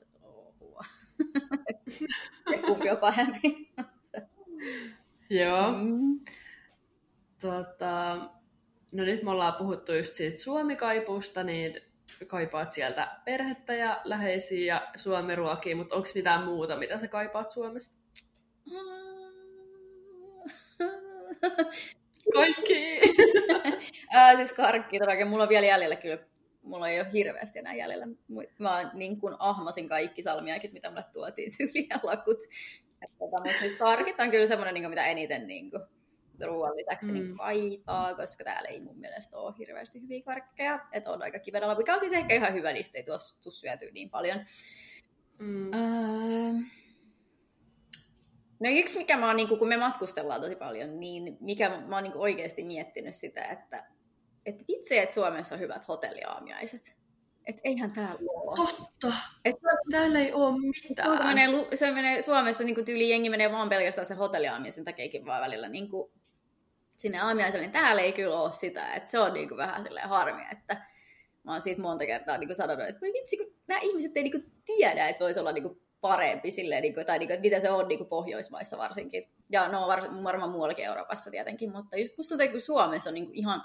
että kumpi on pahempi. Joo. Mm. Tota, no nyt me ollaan puhuttu just siitä Suomi-kaipuusta, niin kaipaat sieltä perhettä ja läheisiä ja Suomi-ruokia, mutta onko mitään muuta, mitä sä kaipaat Suomesta? Kaikki! äh, siis karkki, todellakin. Mulla on vielä jäljellä kyllä. Mulla ei ole hirveästi enää jäljellä. Mä niin kuin ahmasin kaikki salmiakin, mitä mulle tuotiin tyyliä ja lakut. Tota, mutta siis karkit on kyllä semmoinen, niin mitä eniten niin kuin, ruoan lisäksi niin mm. niin kaipaa, koska täällä ei mun mielestä ole hirveästi hyviä karkkeja. Että on aika kivedellä, mikä on siis ehkä ihan hyvä, niistä ei tuossa syötyä niin paljon. Mm. Uh, no yksi, mikä mä oon, niin kun me matkustellaan tosi paljon, niin mikä mä oon niin oikeasti miettinyt sitä, että et vitsi, että Suomessa on hyvät hotelliaamiaiset. Että eihän täällä ole. Totta. Et, täällä ei ole mitään. Menee, se menee Suomessa niin tyyli jengi menee vaan pelkästään se hotelliaamiaisen takiakin vaan välillä niin kuin sinne aamiaiselle, niin täällä ei kyllä ole sitä. Että se on niin kuin vähän silleen harmi, että mä oon siitä monta kertaa niin kuin sanonut, että voi vitsi, kun nämä ihmiset ei niin kuin tiedä, että voisi olla niin kuin parempi silleen, niin kuin, tai niin kuin, että mitä se on niin kuin Pohjoismaissa varsinkin. Ja no var, varmaan muuallakin Euroopassa tietenkin, mutta just musta tuntuu, että Suomessa on niin kuin ihan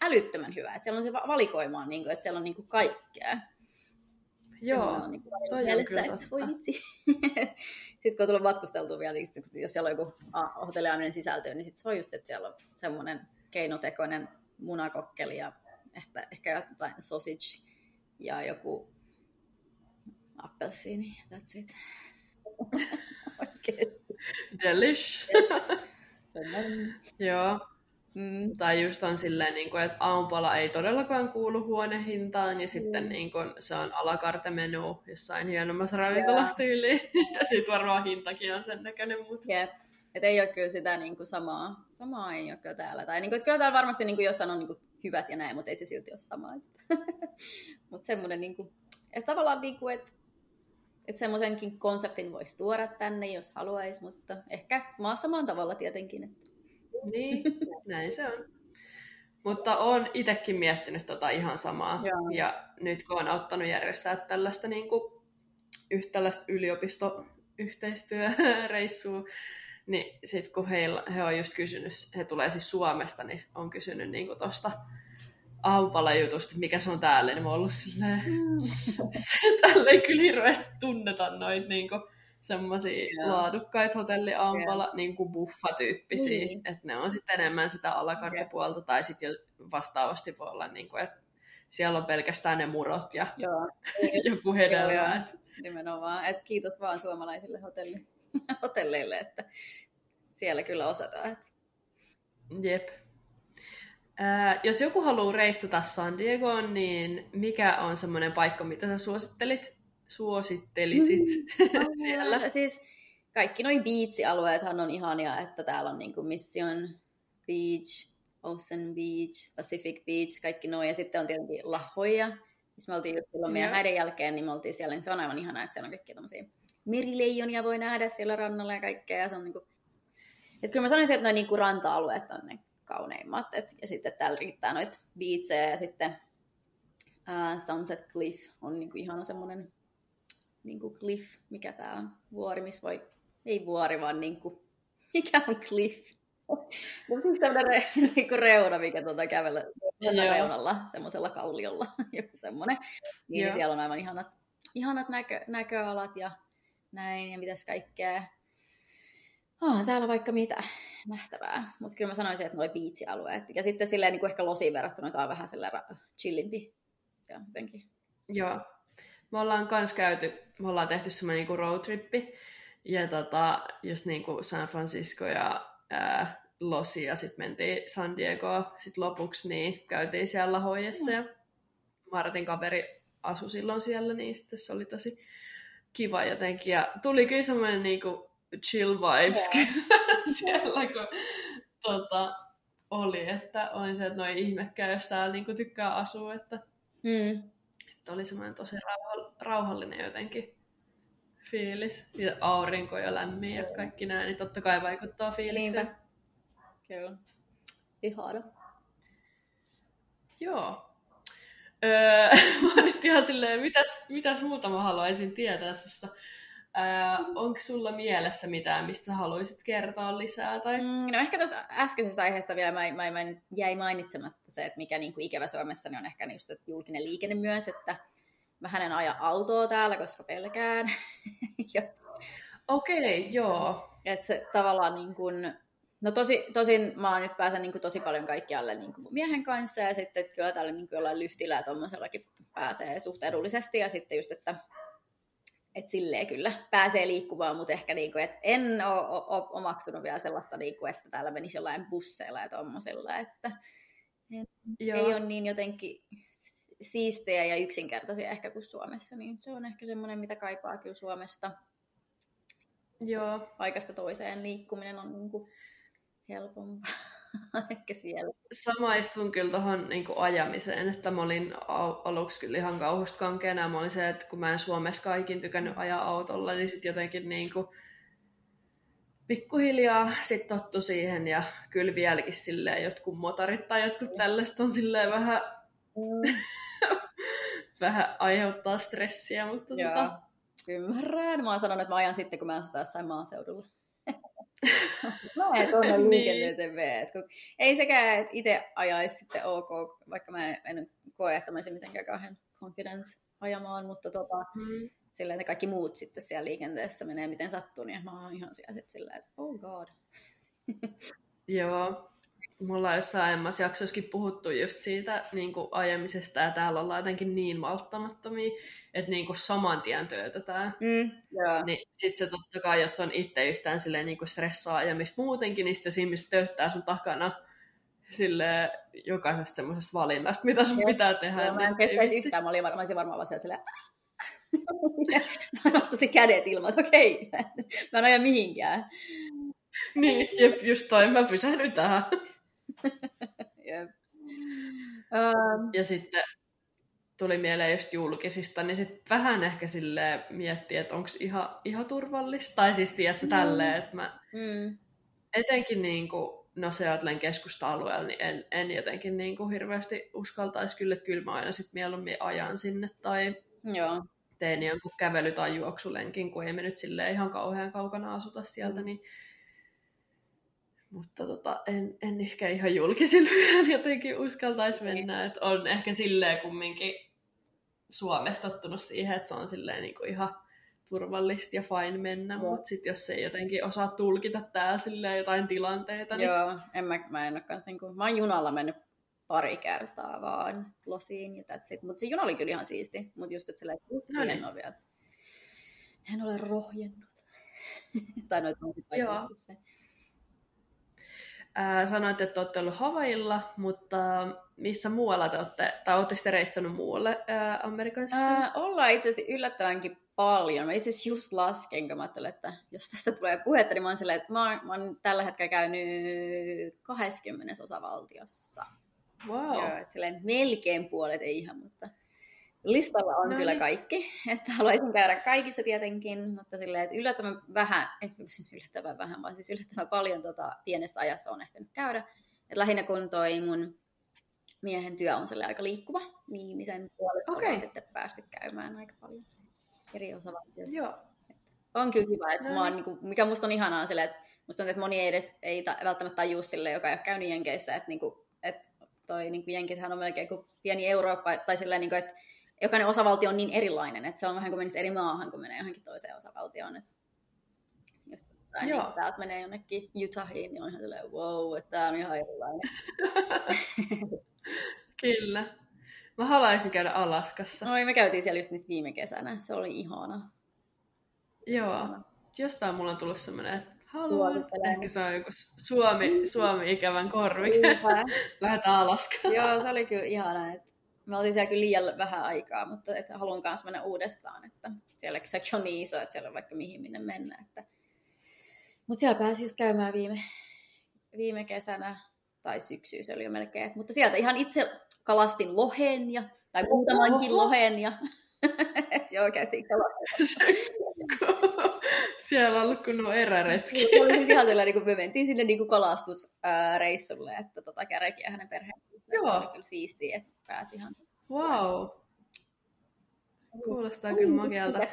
älyttömän hyvä. Että siellä on se valikoima, niin kuin, että siellä on niin kuin kaikkea. Joo, on niin toi mielessä, on että voi vitsi. sitten kun on tullut matkusteltua vielä, niin sit, jos siellä on joku hotelliaaminen sisältö, niin sitten se on just, että siellä on semmoinen keinotekoinen munakokkeli ja ehkä, ehkä jotain sausage ja joku appelsiini. That's it. Delish. Yes. Joo. Mm. Tai just on silleen, niin kuin, että aamupala ei todellakaan kuulu huonehintaan, ja sitten mm. niin kuin, se on alakartemenu jossain hienommassa ravintolassa tyyliin, ja sitten varmaan hintakin on sen näköinen. Mutta... Jep. Et ei ole kyllä sitä niin kuin samaa, samaa ei ole kyllä täällä. Tai niin kuin, että kyllä täällä varmasti niin kuin jossain on niin kuin hyvät ja näin, mutta ei se silti ole sama. mutta semmoinen, niin kuin, että tavallaan, niin kuin, että että semmoisenkin konseptin voisi tuoda tänne, jos haluaisi, mutta ehkä maassa maan tavalla tietenkin. Että niin, näin se on. Mutta olen itsekin miettinyt tota ihan samaa. Joo. Ja nyt kun olen ottanut järjestää tällaista niin kuin, yhtäläistä yliopistoyhteistyöreissua, niin sitten kun heillä, he on just kysynyt, he tulee siis Suomesta, niin on kysynyt niin tuosta aupala-jutusta, mikä se on täällä, niin mä oon ollut silleen, mm. se tällä ei kyllä hirveästi tunneta noita niin semmoisia laadukkaita hotelliampala, yeah. niin kuin buffa-tyyppisiä, niin. että ne on sitten enemmän sitä alakartapuolta, yeah. tai sitten jo vastaavasti voi olla, niin kuin, että siellä on pelkästään ne murot ja Joo. joku hedelmä. Joo, joo. Nimenomaan, että kiitos vaan suomalaisille hotelli, hotelleille, että siellä kyllä osataan. Että... Jep. Jos joku haluaa reissata San Diegoon, niin mikä on semmoinen paikka, mitä sä suosittelit? suosittelisit mm, siellä? No, siis kaikki noin beach-alueethan on ihania, että täällä on niinku Mission Beach, Ocean Beach, Pacific Beach, kaikki noin. Ja sitten on tietenkin Lahoja, missä me oltiin just silloin meidän häiden jälkeen, niin me oltiin siellä, niin se on aivan ihanaa, että siellä on kaikkia tämmöisiä merileijonia voi nähdä siellä rannalla ja kaikkea. Ja se on niinku... Et kyllä mä sanoisin, että noin niinku ranta-alueet on ne kauneimmat. Et, ja sitten täällä riittää noita beachejä ja sitten uh, Sunset Cliff on niinku ihana semmoinen niin kuin cliff, mikä tämä on, vuori, missä voi, ei vuori, vaan niin kuin, mikä on cliff? Mutta sellainen niin kuin reuna, mikä tuota kävellä reunalla, semmoisella kalliolla, joku semmoinen. Niin, niin siellä on aivan ihanat, ihanat näkö, näköalat ja näin, ja mitäs kaikkea. Oh, täällä vaikka mitä nähtävää. Mutta kyllä mä sanoisin, että noi beach-alueet. Ja sitten silleen niin kuin ehkä losiin verrattuna, tämä on vähän silleen chillimpi. Ja jotenkin. Joo, me ollaan kans käyty, me ollaan tehty semmoinen niinku roadtrippi, ja tota, just niinku San Francisco ja ää, Losi, ja sitten mentiin San Diego sitten lopuksi, niin käytiin siellä Lahojessa, ja Martin kaveri asui silloin siellä, niin sitten se oli tosi kiva jotenkin. Ja tuli kyllä semmoinen niinku chill vibes siellä, kun tota, oli, että on se, että noin ihmekään, jos täällä niinku tykkää asua, että, mm. että oli semmoinen tosi rauhallinen jotenkin fiilis. Ja aurinko ja lämmin ja kaikki nämä, niin totta kai vaikuttaa fiilikseen. Niinpä. Kyllä. Ihana. Joo. Öö, mä nyt ihan silleen, mitäs, mitäs muuta mä haluaisin tietää susta. Öö, onko sulla mielessä mitään, mistä haluaisit kertoa lisää? Tai? Mm, no ehkä tuossa äskeisestä aiheesta vielä mä, mä, mä jäi mainitsematta se, että mikä niin kuin ikävä Suomessa niin on ehkä just, että julkinen liikenne myös, että mä hänen aja autoa täällä, koska pelkään. Okei, okay, joo. Että se tavallaan niin kuin, No tosi, tosin mä oon nyt pääsen niin kuin tosi paljon kaikkialle niin kuin miehen kanssa ja sitten että kyllä tällä niin kuin jollain lyftillä ja tommosellakin pääsee suht edullisesti ja sitten just, että et silleen kyllä pääsee liikkumaan, mutta ehkä niin kuin, että en ole omaksunut vielä sellaista, niin kuin, että täällä menisi jollain busseilla ja tommosella, että Joo. ei ole niin jotenkin siistejä ja yksinkertaisia ehkä kuin Suomessa, niin se on ehkä semmoinen, mitä kaipaa kyllä Suomesta. Joo. Paikasta toiseen liikkuminen on niin kuin helpompaa ehkä siellä. Samaistun kyllä tuohon niin ajamiseen, että mä olin aluksi kyllä ihan kauhusta kankeena. Mä olin se, että kun mä en Suomessa kaikin tykännyt ajaa autolla, niin sitten jotenkin niin kuin pikkuhiljaa sit tottu siihen ja kyllä vieläkin silleen jotkut motorit tai jotkut mm. tällaista on silleen vähän, mm. vähän aiheuttaa stressiä, mutta Joo, tota... ymmärrän. Mä oon sanonut, että mä ajan sitten, kun mä asun jossain maaseudulla. mä en tuonne niin. liikenteeseen. Kun ei sekään, että itse ajaisi sitten ok, vaikka mä en, en koe, että mä olisin mitenkään kauhean confident ajamaan, mutta tota, mm. silleen, että kaikki muut sitten siellä liikenteessä menee miten sattuu, niin mä oon ihan siellä sitten silleen, että oh god. Joo, mulla on jossain aiemmassa jaksossakin puhuttu just siitä niin kuin ajamisesta, ja täällä ollaan jotenkin niin malttamattomia, että niin kuin saman tien töötetään. Mm, yeah. Niin sit se totta kai, jos on itse yhtään silleen niin kuin stressaa ajamista muutenkin, niin sitten jos ihmiset tööttää sun takana sille jokaisesta semmoisesta valinnasta, mitä sun Joo. pitää tehdä. Joo, mä en ketteisi yhtään, mä, olin, mä olisin varmaan vaan silleen, mä nostasin kädet ilman, että okei, mä en aja mihinkään. Niin, jep, just toi, mä pysähdyn tähän. yep. um. Ja sitten tuli mieleen just julkisista, niin sitten vähän ehkä sille miettiä, että onko ihan, ihan turvallista. Tai siis tiedätkö, mm. tälleen, että mä mm. etenkin niin kuin, no Seattlen keskusta-alueella, niin en, en jotenkin niin kuin hirveästi uskaltaisi kyllä, että kyllä mä aina sitten mieluummin ajan sinne tai Joo. teen jonkun kävely- tai juoksulenkin, kun ei me nyt ihan kauhean kaukana asuta sieltä, mm. niin mutta tota, en, en ehkä ihan julkisilla jotenkin uskaltaisi niin. mennä. Että on ehkä silleen kumminkin Suomessa tottunut siihen, että se on silleen niin kuin ihan turvallista ja fine mennä, Joo. mutta sitten jos ei jotenkin osaa tulkita täällä silleen jotain tilanteita. Niin... Joo, en mä, mä en ole niin kuin, mä oon junalla mennyt pari kertaa vaan losiin ja that's it. Mutta se juna oli kyllä ihan siisti, mutta just, että silleen, no niin. en ole vielä, en ole rohjennut. tai noita on Joo. Se. Ää, sanoit, että olette ollut Havailla, mutta missä muualla te olette, tai olette sitten reissannut muualle Amerikan Ää, ollaan itse asiassa yllättävänkin paljon. Mä itse asiassa just lasken, kun mä ajattelin, että jos tästä tulee puhetta, niin mä oon silleen, että mä oon, mä oon tällä hetkellä käynyt 20 osavaltiossa. Wow. Joo, että silleen melkein puolet, ei ihan, mutta Listalla on no kyllä niin. kaikki, että haluaisin käydä kaikissa tietenkin, mutta silleen, että yllättävän vähän, ei siis yllättävän vähän, vaan siis yllättävän paljon tota, pienessä ajassa on ehtinyt käydä. Et lähinnä kun toi mun miehen työ on aika liikkuva, niin, niin sen puolesta okay. on sitten päästy käymään aika paljon eri osavaltioissa. Joo. On kyllä hyvä, että no. mä oon, niin kuin, mikä musta on ihanaa silleen, että musta tuntuu, että moni ei edes ei ta- välttämättä tajua sille, joka ei ole käynyt Jenkeissä, että, niin kuin, että toi niin kuin Jenkithän on melkein kuin pieni Eurooppa, tai silleen, niin kuin, että jokainen osavaltio on niin erilainen, että se on vähän kuin menisi eri maahan, kun menee johonkin toiseen osavaltioon. Että jos tai niin, täältä menee jonnekin Utahiin, niin on ihan silleen, wow, että tämä on ihan erilainen. Kyllä. Mä haluaisin käydä Alaskassa. Oi, me käytiin siellä just nyt viime kesänä. Se oli ihana. Joo. Ihana. Jostain mulla on tullut semmoinen, että haluan. Ehkä se on joku Suomi, Suomi ikävän korvike. Lähdetään Alaskaan. Joo, se oli kyllä ihana. Että me oltiin siellä kyllä liian vähän aikaa, mutta että haluan myös mennä uudestaan, että siellä sekin on niin iso, että siellä on vaikka mihin minne mennä. Että... Mutta siellä pääsi just käymään viime, viime kesänä tai syksyä se oli jo melkein. Mutta sieltä ihan itse kalastin lohen ja, tai muutamankin lohen ja että joo, käytiin kalastamassa. Siellä on ollut kunnon eräretki. Se oli siis ihan sellainen, kun me mentiin sinne niin kuin kalastusreissulle, että tota, Kärki ja hänen perheen. Joo. Se oli kyllä siistiä, että pääsi ihan... Wow. Kuulostaa uh, kyllä makealta.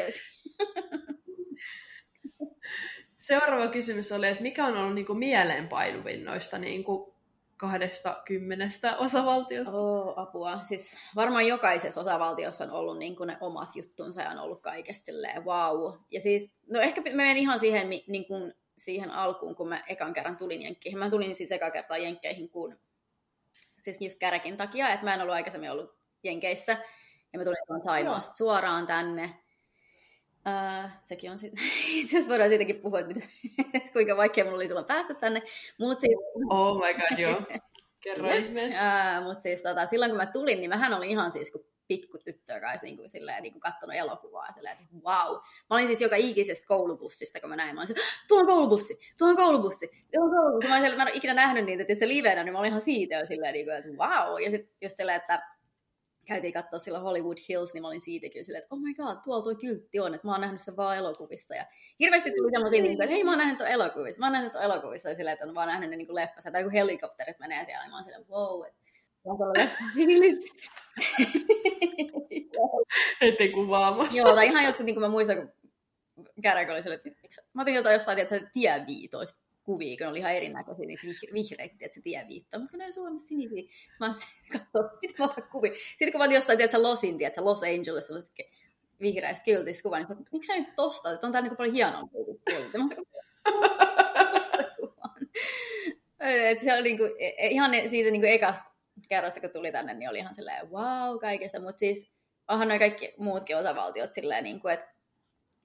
Seuraava kysymys oli, että mikä on ollut niin kuin mieleenpainuvin noista niin kuin kahdesta kymmenestä osavaltiosta? Oh, apua. Siis varmaan jokaisessa osavaltiossa on ollut niin kuin ne omat juttunsa ja on ollut kaikesta silleen wow. Ja siis, no ehkä mä menen ihan siihen, niin kuin siihen alkuun, kun mä ekan kerran tulin Jenkkeihin. Mä tulin siis eka kertaa Jenkkeihin, kun siis just käräkin takia, että mä en ollut aikaisemmin ollut Jenkeissä. Ja mä tulin Taimaasta suoraan tänne. Uh, sekin on sitten, itse asiassa voidaan siitäkin puhua, että, kuinka vaikea mulla oli silloin päästä tänne. Mut siis... Oh my god, joo. Kerro ihmeessä. Uh, Mutta siis tota, silloin kun mä tulin, niin mähän olin ihan siis kuin pikku tyttö, joka olisi niin kuin, silleen, niin kuin katsonut elokuvaa. Silleen, että wow. Mä olin siis joka ikisestä koulubussista, kun mä näin. Mä olin tuo on koulubussi, tuo on koulubussi, tuo on koulubussi. Mä, olin, mä en ole ikinä nähnyt niitä, että se livenä, niin mä olin ihan siitä jo silleen, niin kuin, että wow. Ja sitten just silleen, että käytiin katsoa sillä Hollywood Hills, niin mä olin siitäkin silleen, että oh my god, tuolla tuo kyltti on, että mä oon nähnyt sen vaan elokuvissa. Ja hirveästi tuli semmoisia, niin että hei, mä oon nähnyt tuon elokuvissa, mä oon nähnyt tuon elokuvissa, ja silleen, että on vaan nähnyt ne niin leffassa, tai kun helikopterit menee siellä, niin mä oon silleen, wow, että Ette kuvaamassa. Joo, tai ihan jotkut, niin kuin mä muistan, kun Käräkö oli silleen, että mä otin jotain jostain, että tieviitoista kuvia, kun ne oli ihan erinäköisiä, niitä vihreitä, että se tieviitto, mutta ne on Suomessa sinisiä. Sitten mä katsoin, mitä mä otan kuvia. Sitten kun mä otin jostain, tiedätkö, Losin, tiedätkö, Los Angeles, sellaiset vihreistä kyltistä kuva, niin miksi sä nyt tosta, että on tää niin paljon hienompi kyltti. Mä että se oli niinku, e, e, ihan siitä niinku ekasta kerrasta, kun tuli tänne, niin oli ihan silleen wow kaikesta, mutta siis onhan noin kaikki muutkin osavaltiot silleen, niin kuin, että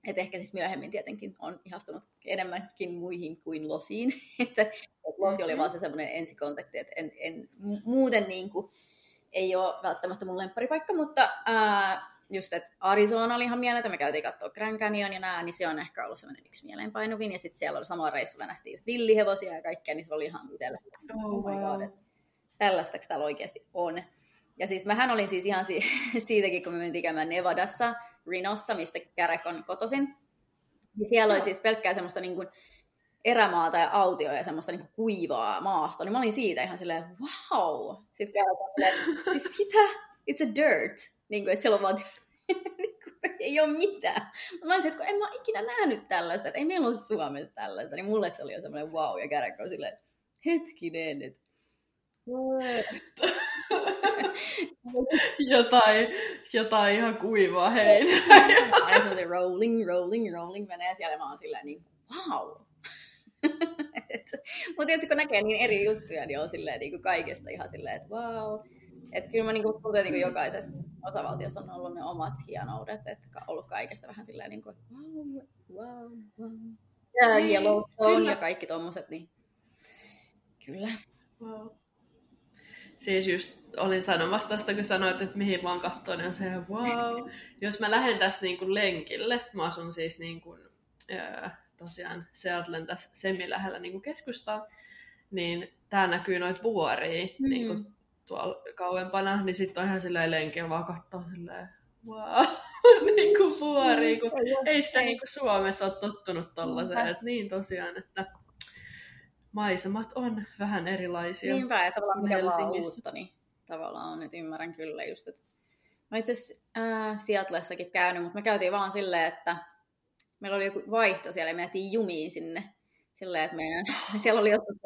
et ehkä siis myöhemmin tietenkin on ihastunut enemmänkin muihin kuin Losiin. että et Losi oli vaan se semmoinen ensikontakti, että en, en, muuten niin kuin, ei ole välttämättä mun lempparipaikka, mutta ää, just, että Arizona oli ihan mieletön, me käytiin katsoa Grand Canyon ja nää, niin se on ehkä ollut semmoinen yksi mieleenpainuvin. Ja sitten siellä oli samalla reissulla nähtiin just villihevosia ja kaikkea, niin se oli ihan itsellä. Oh, oh my god, että tällaista täällä oikeasti on. Ja siis mähän olin siis ihan si- siitäkin, kun me mentiin käymään Nevadassa, Renossa, mistä Kärek on kotoisin. Niin siellä oli siis pelkkää semmoista niin kuin erämaata ja autio ja semmoista niin kuin kuivaa maasta. Niin mä olin siitä ihan silleen, wow! Sitten Kärek on siis mitä? It's a dirt. Niin kuin, että siellä on vaan ei ole mitään. Mä olisin, että kun en mä ikinä nähnyt tällaista, että ei meillä ole Suomessa tällaista, niin mulle se oli jo semmoinen wow, ja Kärek on silleen, hetkinen, että jotain, jotain ihan kuivaa heinää. Aina se rolling, rolling, rolling menee siellä ja mä oon silleen niin, wow. Mutta tietysti kun näkee niin eri juttuja, niin on silleen niin kuin kaikesta ihan silleen, että wow. Että kyllä mä niin kuin, tuntuu, niin jokaisessa osavaltiossa on ollut ne omat hienoudet, että on ollut kaikesta vähän silleen niin kuin, wow, wow, wow. Ja niin, Yellowstone ja kaikki tommoset, niin kyllä. Wow. Siis just olin sanomassa tästä, kun sanoit, että mihin vaan katsoin, niin on se, wow. Jos mä lähden tästä niin kuin lenkille, mä asun siis niin kuin, ää, tosiaan Seattlen tässä semi lähellä niin kuin keskustaa, niin tää näkyy noit vuoria mm-hmm. niin kuin tuolla kauempana, niin sitten on ihan silleen lenkillä vaan katsoo silleen, wow, niin kuin vuori, kun ei sitä niin kuin Suomessa ole tottunut tollaiseen, että niin tosiaan, että maisemat on vähän erilaisia. Niinpä, ja tavallaan mikä vaan uutta, niin tavallaan on, että ymmärrän kyllä just, että Mä itse asiassa äh, käynyt, mutta me käytiin vaan silleen, että meillä oli joku vaihto siellä ja me jätiin jumiin sinne. Silleen, että meidän, siellä oli jotkut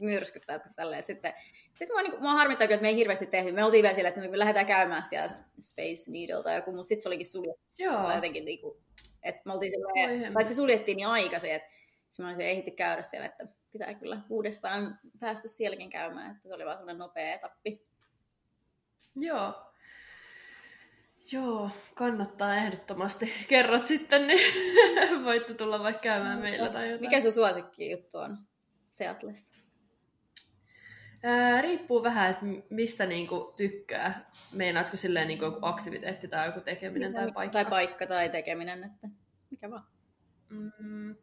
myrskyttää tälleen. Sitten, sitten mua, niin, mua harmittaa että me ei hirveästi tehty. Me oltiin vielä silleen, että me lähdetään käymään siellä Space Needle tai joku, mutta sitten se olikin suljettu. Joo. Jotenkin, niin kuin, että me oltiin silleen, tai se suljettiin niin aikaisin, että se mä olisin ehditty käydä siellä, että pitää kyllä uudestaan päästä sielläkin käymään, että se oli vaan semmoinen nopea etappi. Joo. Joo, kannattaa ehdottomasti. Kerrot sitten, niin voitte tulla vaikka käymään meillä tai jotain. Mikä sun suosikki juttu on Seatlessa? Ää, riippuu vähän, että mistä niinku tykkää. Meinaatko silleen niinku joku aktiviteetti tai joku tekeminen tai paikka? Tai paikka tai tekeminen, että mikä vaan. Mm,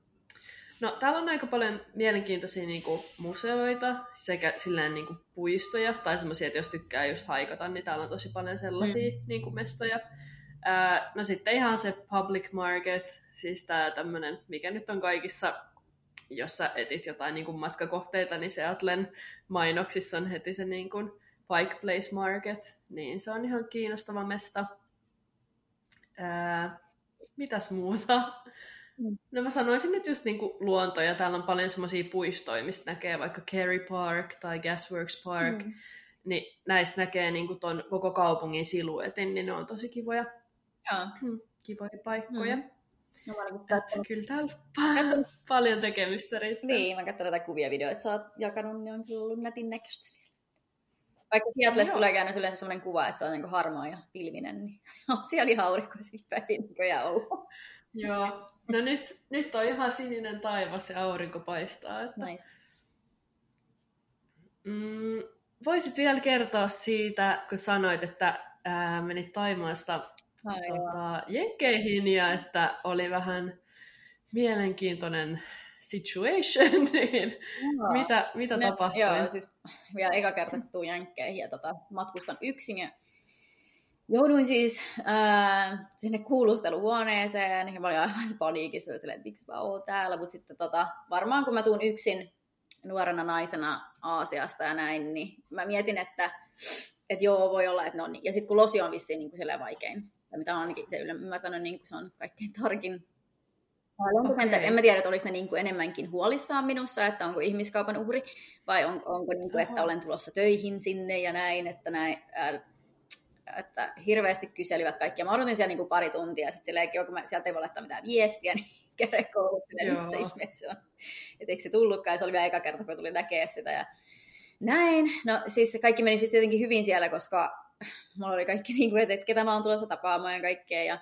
no, täällä on aika paljon mielenkiintoisia niinku, museoita sekä silleen niinku, puistoja tai semmoisia, että jos tykkää just haikata, niin täällä on tosi paljon sellaisia mm. niinku, mestoja. Ää, no sitten ihan se public market, siis tämä tämmöinen, mikä nyt on kaikissa jos sä etit jotain niin kuin matkakohteita, niin Seattlen mainoksissa on heti se niin kuin Pike Place Market, niin se on ihan kiinnostava mesta. Ää, mitäs muuta? Mm. No mä sanoisin nyt just niinku luonto, ja täällä on paljon semmoisia puistoja, mistä näkee vaikka Kerry Park tai Gasworks Park, mm. niin näistä näkee niinku ton koko kaupungin siluetin, niin ne on tosi kivoja, Joo. Hmm, kivoja paikkoja. Mm. No, mä niin Että kyllä täällä pa- paljon tekemistä riittää. Niin, mä katson näitä kuvia videoita, että sä oot jakanut, niin on kyllä ollut nätin näköistä siellä. Vaikka Seattleista tulee aina yleensä sellainen kuva, että se on niin harmaa ja pilvinen, niin on siellä ihan aurinkoisia päiviä ollut. Joo, no nyt, nyt on ihan sininen taivas ja aurinko paistaa. Että... Nice. Mm, voisit vielä kertoa siitä, kun sanoit, että ää, menit Taimaasta tota, Jenkkeihin ja että oli vähän mielenkiintoinen situation, niin joo. mitä, mitä no, tapahtui? Joo, siis vielä eka kerta kun tuun Jenkkeihin ja tota, matkustan yksin ja jouduin siis äh, sinne kuulusteluhuoneeseen ja mä olin aivan paniikissa silleen, että miksi mä oon täällä, mutta sitten tota, varmaan kun mä tuun yksin nuorena naisena Aasiasta ja näin, niin mä mietin, että että joo, voi olla, että no niin. Ja sitten kun losi on vissiin niin kuin vaikein tai mitä olen ainakin itse ymmärtänyt, niin se on kaikkein tarkin. Okay. En mä tiedä, että oliko ne niin kuin enemmänkin huolissaan minussa, että onko ihmiskaupan uhri, vai on, onko niin kuin, että olen tulossa töihin sinne ja näin, että, näin, ää, että hirveästi kyselivät kaikkia. Mä odotin siellä niin kuin pari tuntia, ja sitten silleen, kun mä, sieltä ei voi laittaa mitään viestiä, niin käydä koulussa, missä ihmeessä se on. Että eikö se tullutkaan, se oli vielä eka kerta, kun tuli näkee sitä. Ja näin. No siis kaikki meni sitten jotenkin hyvin siellä, koska mulla oli kaikki, niin kuin, että, ketä mä oon tulossa tapaamaan ja kaikkea. Ja,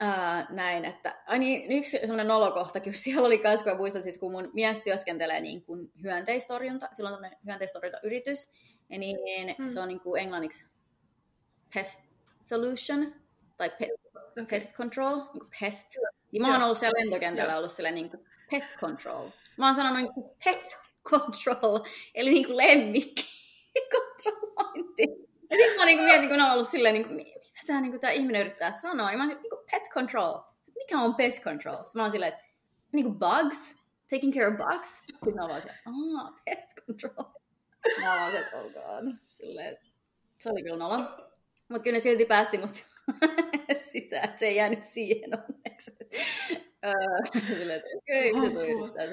ää, näin, että ai niin, yksi semmoinen nolokohta, kun siellä oli kanssa, kun muistan, siis kun mun mies työskentelee niin kuin hyönteistorjunta, silloin on hyönteistorjunta-yritys, niin hmm. se on niin kuin englanniksi pest solution, tai pest, okay. pest control, niin kuin pest. Ja mä oon ollut siellä lentokentällä ollut silleen niin kuin pet control. Mä oon sanonut niin kuin pet control, eli niin kuin lemmikki kontrollointi. Ja sitten mä niinku mietin, kun on ollut silleen, niinku, mitä tämä niinku, tää ihminen yrittää sanoa, niin mä oon niinku, pet control. Mikä on pet control? Sitten mä oon silleen, että niinku bugs, taking care of bugs. Sitten mä oon vaan silleen, ah, pest control. Mä oon silleen, oh god. Silleen, se oli kyllä nolo. Mutta kyllä ne silti päästi mut sisään, että se ei jäänyt siihen onneksi.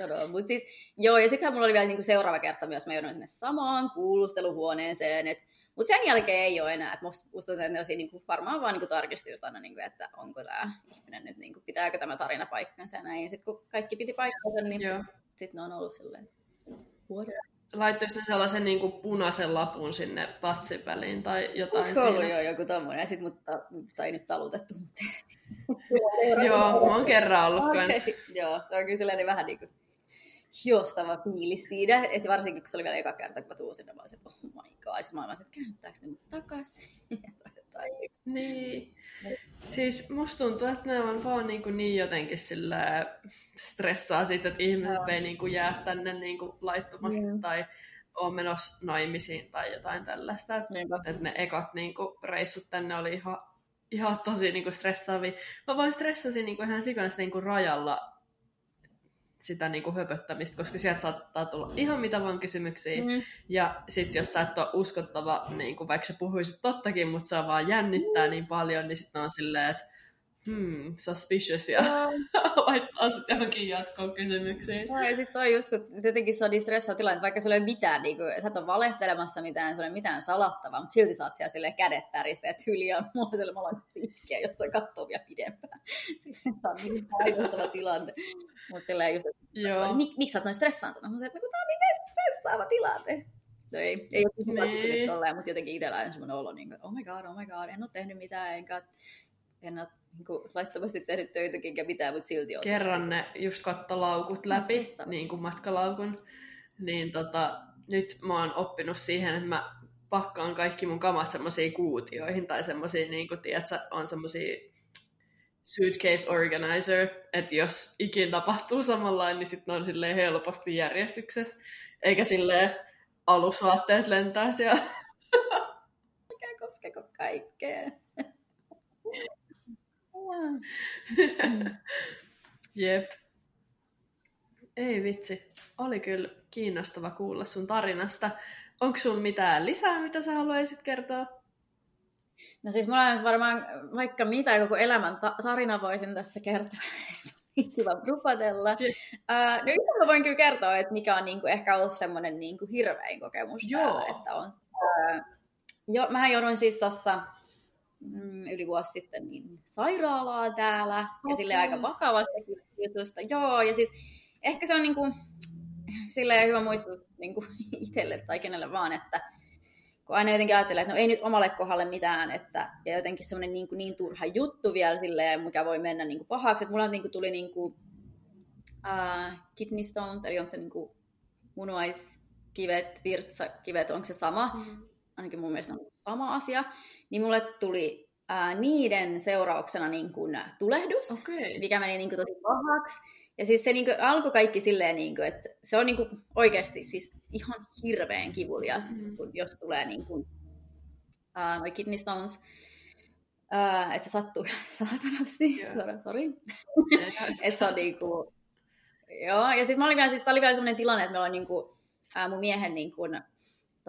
Sanoa. Mut siis, joo, ja sittenhän mulla oli vielä niinku seuraava kerta myös, mä joudun sinne samaan kuulusteluhuoneeseen, että mutta sen jälkeen ei ole enää. Et musta, musta tuntuu, että ne niinku, varmaan vaan niinku tarkisti just aina, niinku, että onko tämä ihminen nyt, niinku, pitääkö tämä tarina paikkansa ja näin. Ja sitten kun kaikki piti paikkansa, niin sitten ne on ollut silleen, Laittoiko ne sellaisen niin kuin punaisen lapun sinne passin väliin tai jotain Onko ollut jo joku tommonen? Ja sit, mutta, tai nyt talutettu. Mutta... Joo, mä oon kerran ollut okay. kanssa. Joo, se on kyllä sellainen vähän niin kuin hiostava fiilis siinä. Et varsinkin, kun se oli vielä eka kerta, kun mä tuun sinne, mä olisin, oh my god. Mä olisin, että käännyttääkö ne mut takaisin? Niin. Siis musta tuntuu, että ne on vaan niin, kuin niin jotenkin sillä stressaa siitä, että ihmiset no. ei niin kuin jää tänne niin kuin laittomasti mm. tai on menossa naimisiin tai jotain tällaista. Että, että ne ekat niin kuin reissut tänne oli ihan, ihan tosi niin kuin stressaavia. Mä vaan stressasin niin kuin ihan sikana niin kuin rajalla sitä niin kuin höpöttämistä, koska sieltä saattaa tulla ihan mitä vaan kysymyksiä. Mm. Ja sitten jos sä et ole uskottava, niin kuin vaikka sä puhuisit tottakin, mutta saa vaan jännittää mm. niin paljon, niin sitten on silleen, että hmm, suspicious ja laittaa sitten johonkin jatkoon kysymyksiin. No, ja siis toi just, kun tietenkin se on niin stressaava tilanne, että vaikka se ei ole mitään, niin kuin, sä et ole valehtelemassa mitään, se ei ole mitään salattavaa, mutta silti saat siellä silleen kädet täristä, että hyliä on mulla sille, mä olen pitkiä, jos toi katsoo vielä pidempään. Silleen, tämä on niin painostava tilanne. Mutta silleen just, että Mik, miksi sä oot noin stressaantunut? Mä sanoin, että tämä on niin stressaava tilanne. No ei, ei ole niin. tolleen, mutta jotenkin itsellä on semmoinen olo, niin kuin, oh my god, oh my god, en ole tehnyt mitään, enkä en ole niin kuin, laittomasti tehnyt töitäkin ja mitään, mutta silti on Kerran ne just kattolaukut läpi, niin kuin matkalaukun, niin tota, nyt mä oon oppinut siihen, että mä pakkaan kaikki mun kamat semmoisiin kuutioihin tai semmoisiin, niin kuin, tiedätkö, on semmoisia suitcase organizer, että jos ikin tapahtuu samanlainen, niin sitten on silleen helposti järjestyksessä, eikä silleen alusvaatteet lentää siellä. Mikä koskeko kaikkea. Jep. Ei vitsi. Oli kyllä kiinnostava kuulla sun tarinasta. Onko sulla mitään lisää, mitä sä haluaisit kertoa? No siis mulla on varmaan vaikka mitä, koko elämän ta- tarina voisin tässä kertoa. Kiva rupatella. Uh, no yhtä mä voin kyllä kertoa, että mikä on niinku ehkä ollut semmoinen niinku hirvein kokemus Joo. täällä, että on. Uh, jo, mähän jouduin siis tuossa mm, yli vuosi sitten niin sairaalaa täällä, okay. ja sille aika vakavasta jutusta. Joo, ja siis ehkä se on niinku, silleen hyvä muistuttaa niinku itselle tai kenelle vaan, että kun aina jotenkin ajattelee, että no ei nyt omalle kohdalle mitään, että, ja jotenkin semmoinen niin, niin turha juttu vielä silleen, mikä voi mennä niin kuin pahaksi. Että mulla niin kuin tuli niin kuin, uh, kidney stones, eli onko se niin kuin munuaiskivet, virtsakivet, onko se sama? Mm-hmm. Ainakin mun mielestä on sama asia. Niin mulle tuli uh, niiden seurauksena niin kuin tulehdus, okay. mikä meni niin kuin tosi pahaksi. Ja siis se niinku alkoi kaikki silleen, niinku, että se on niinku oikeasti siis ihan hirveän kivulias, mm. kun jos tulee niinku, uh, noi kidney stones. Uh, että se sattuu saatanasti, yeah. sorry. että se on niinku, joo, ja sitten mä olin vielä, siis oli vielä sellainen tilanne, että meillä on niinku, uh, mun miehen niinku,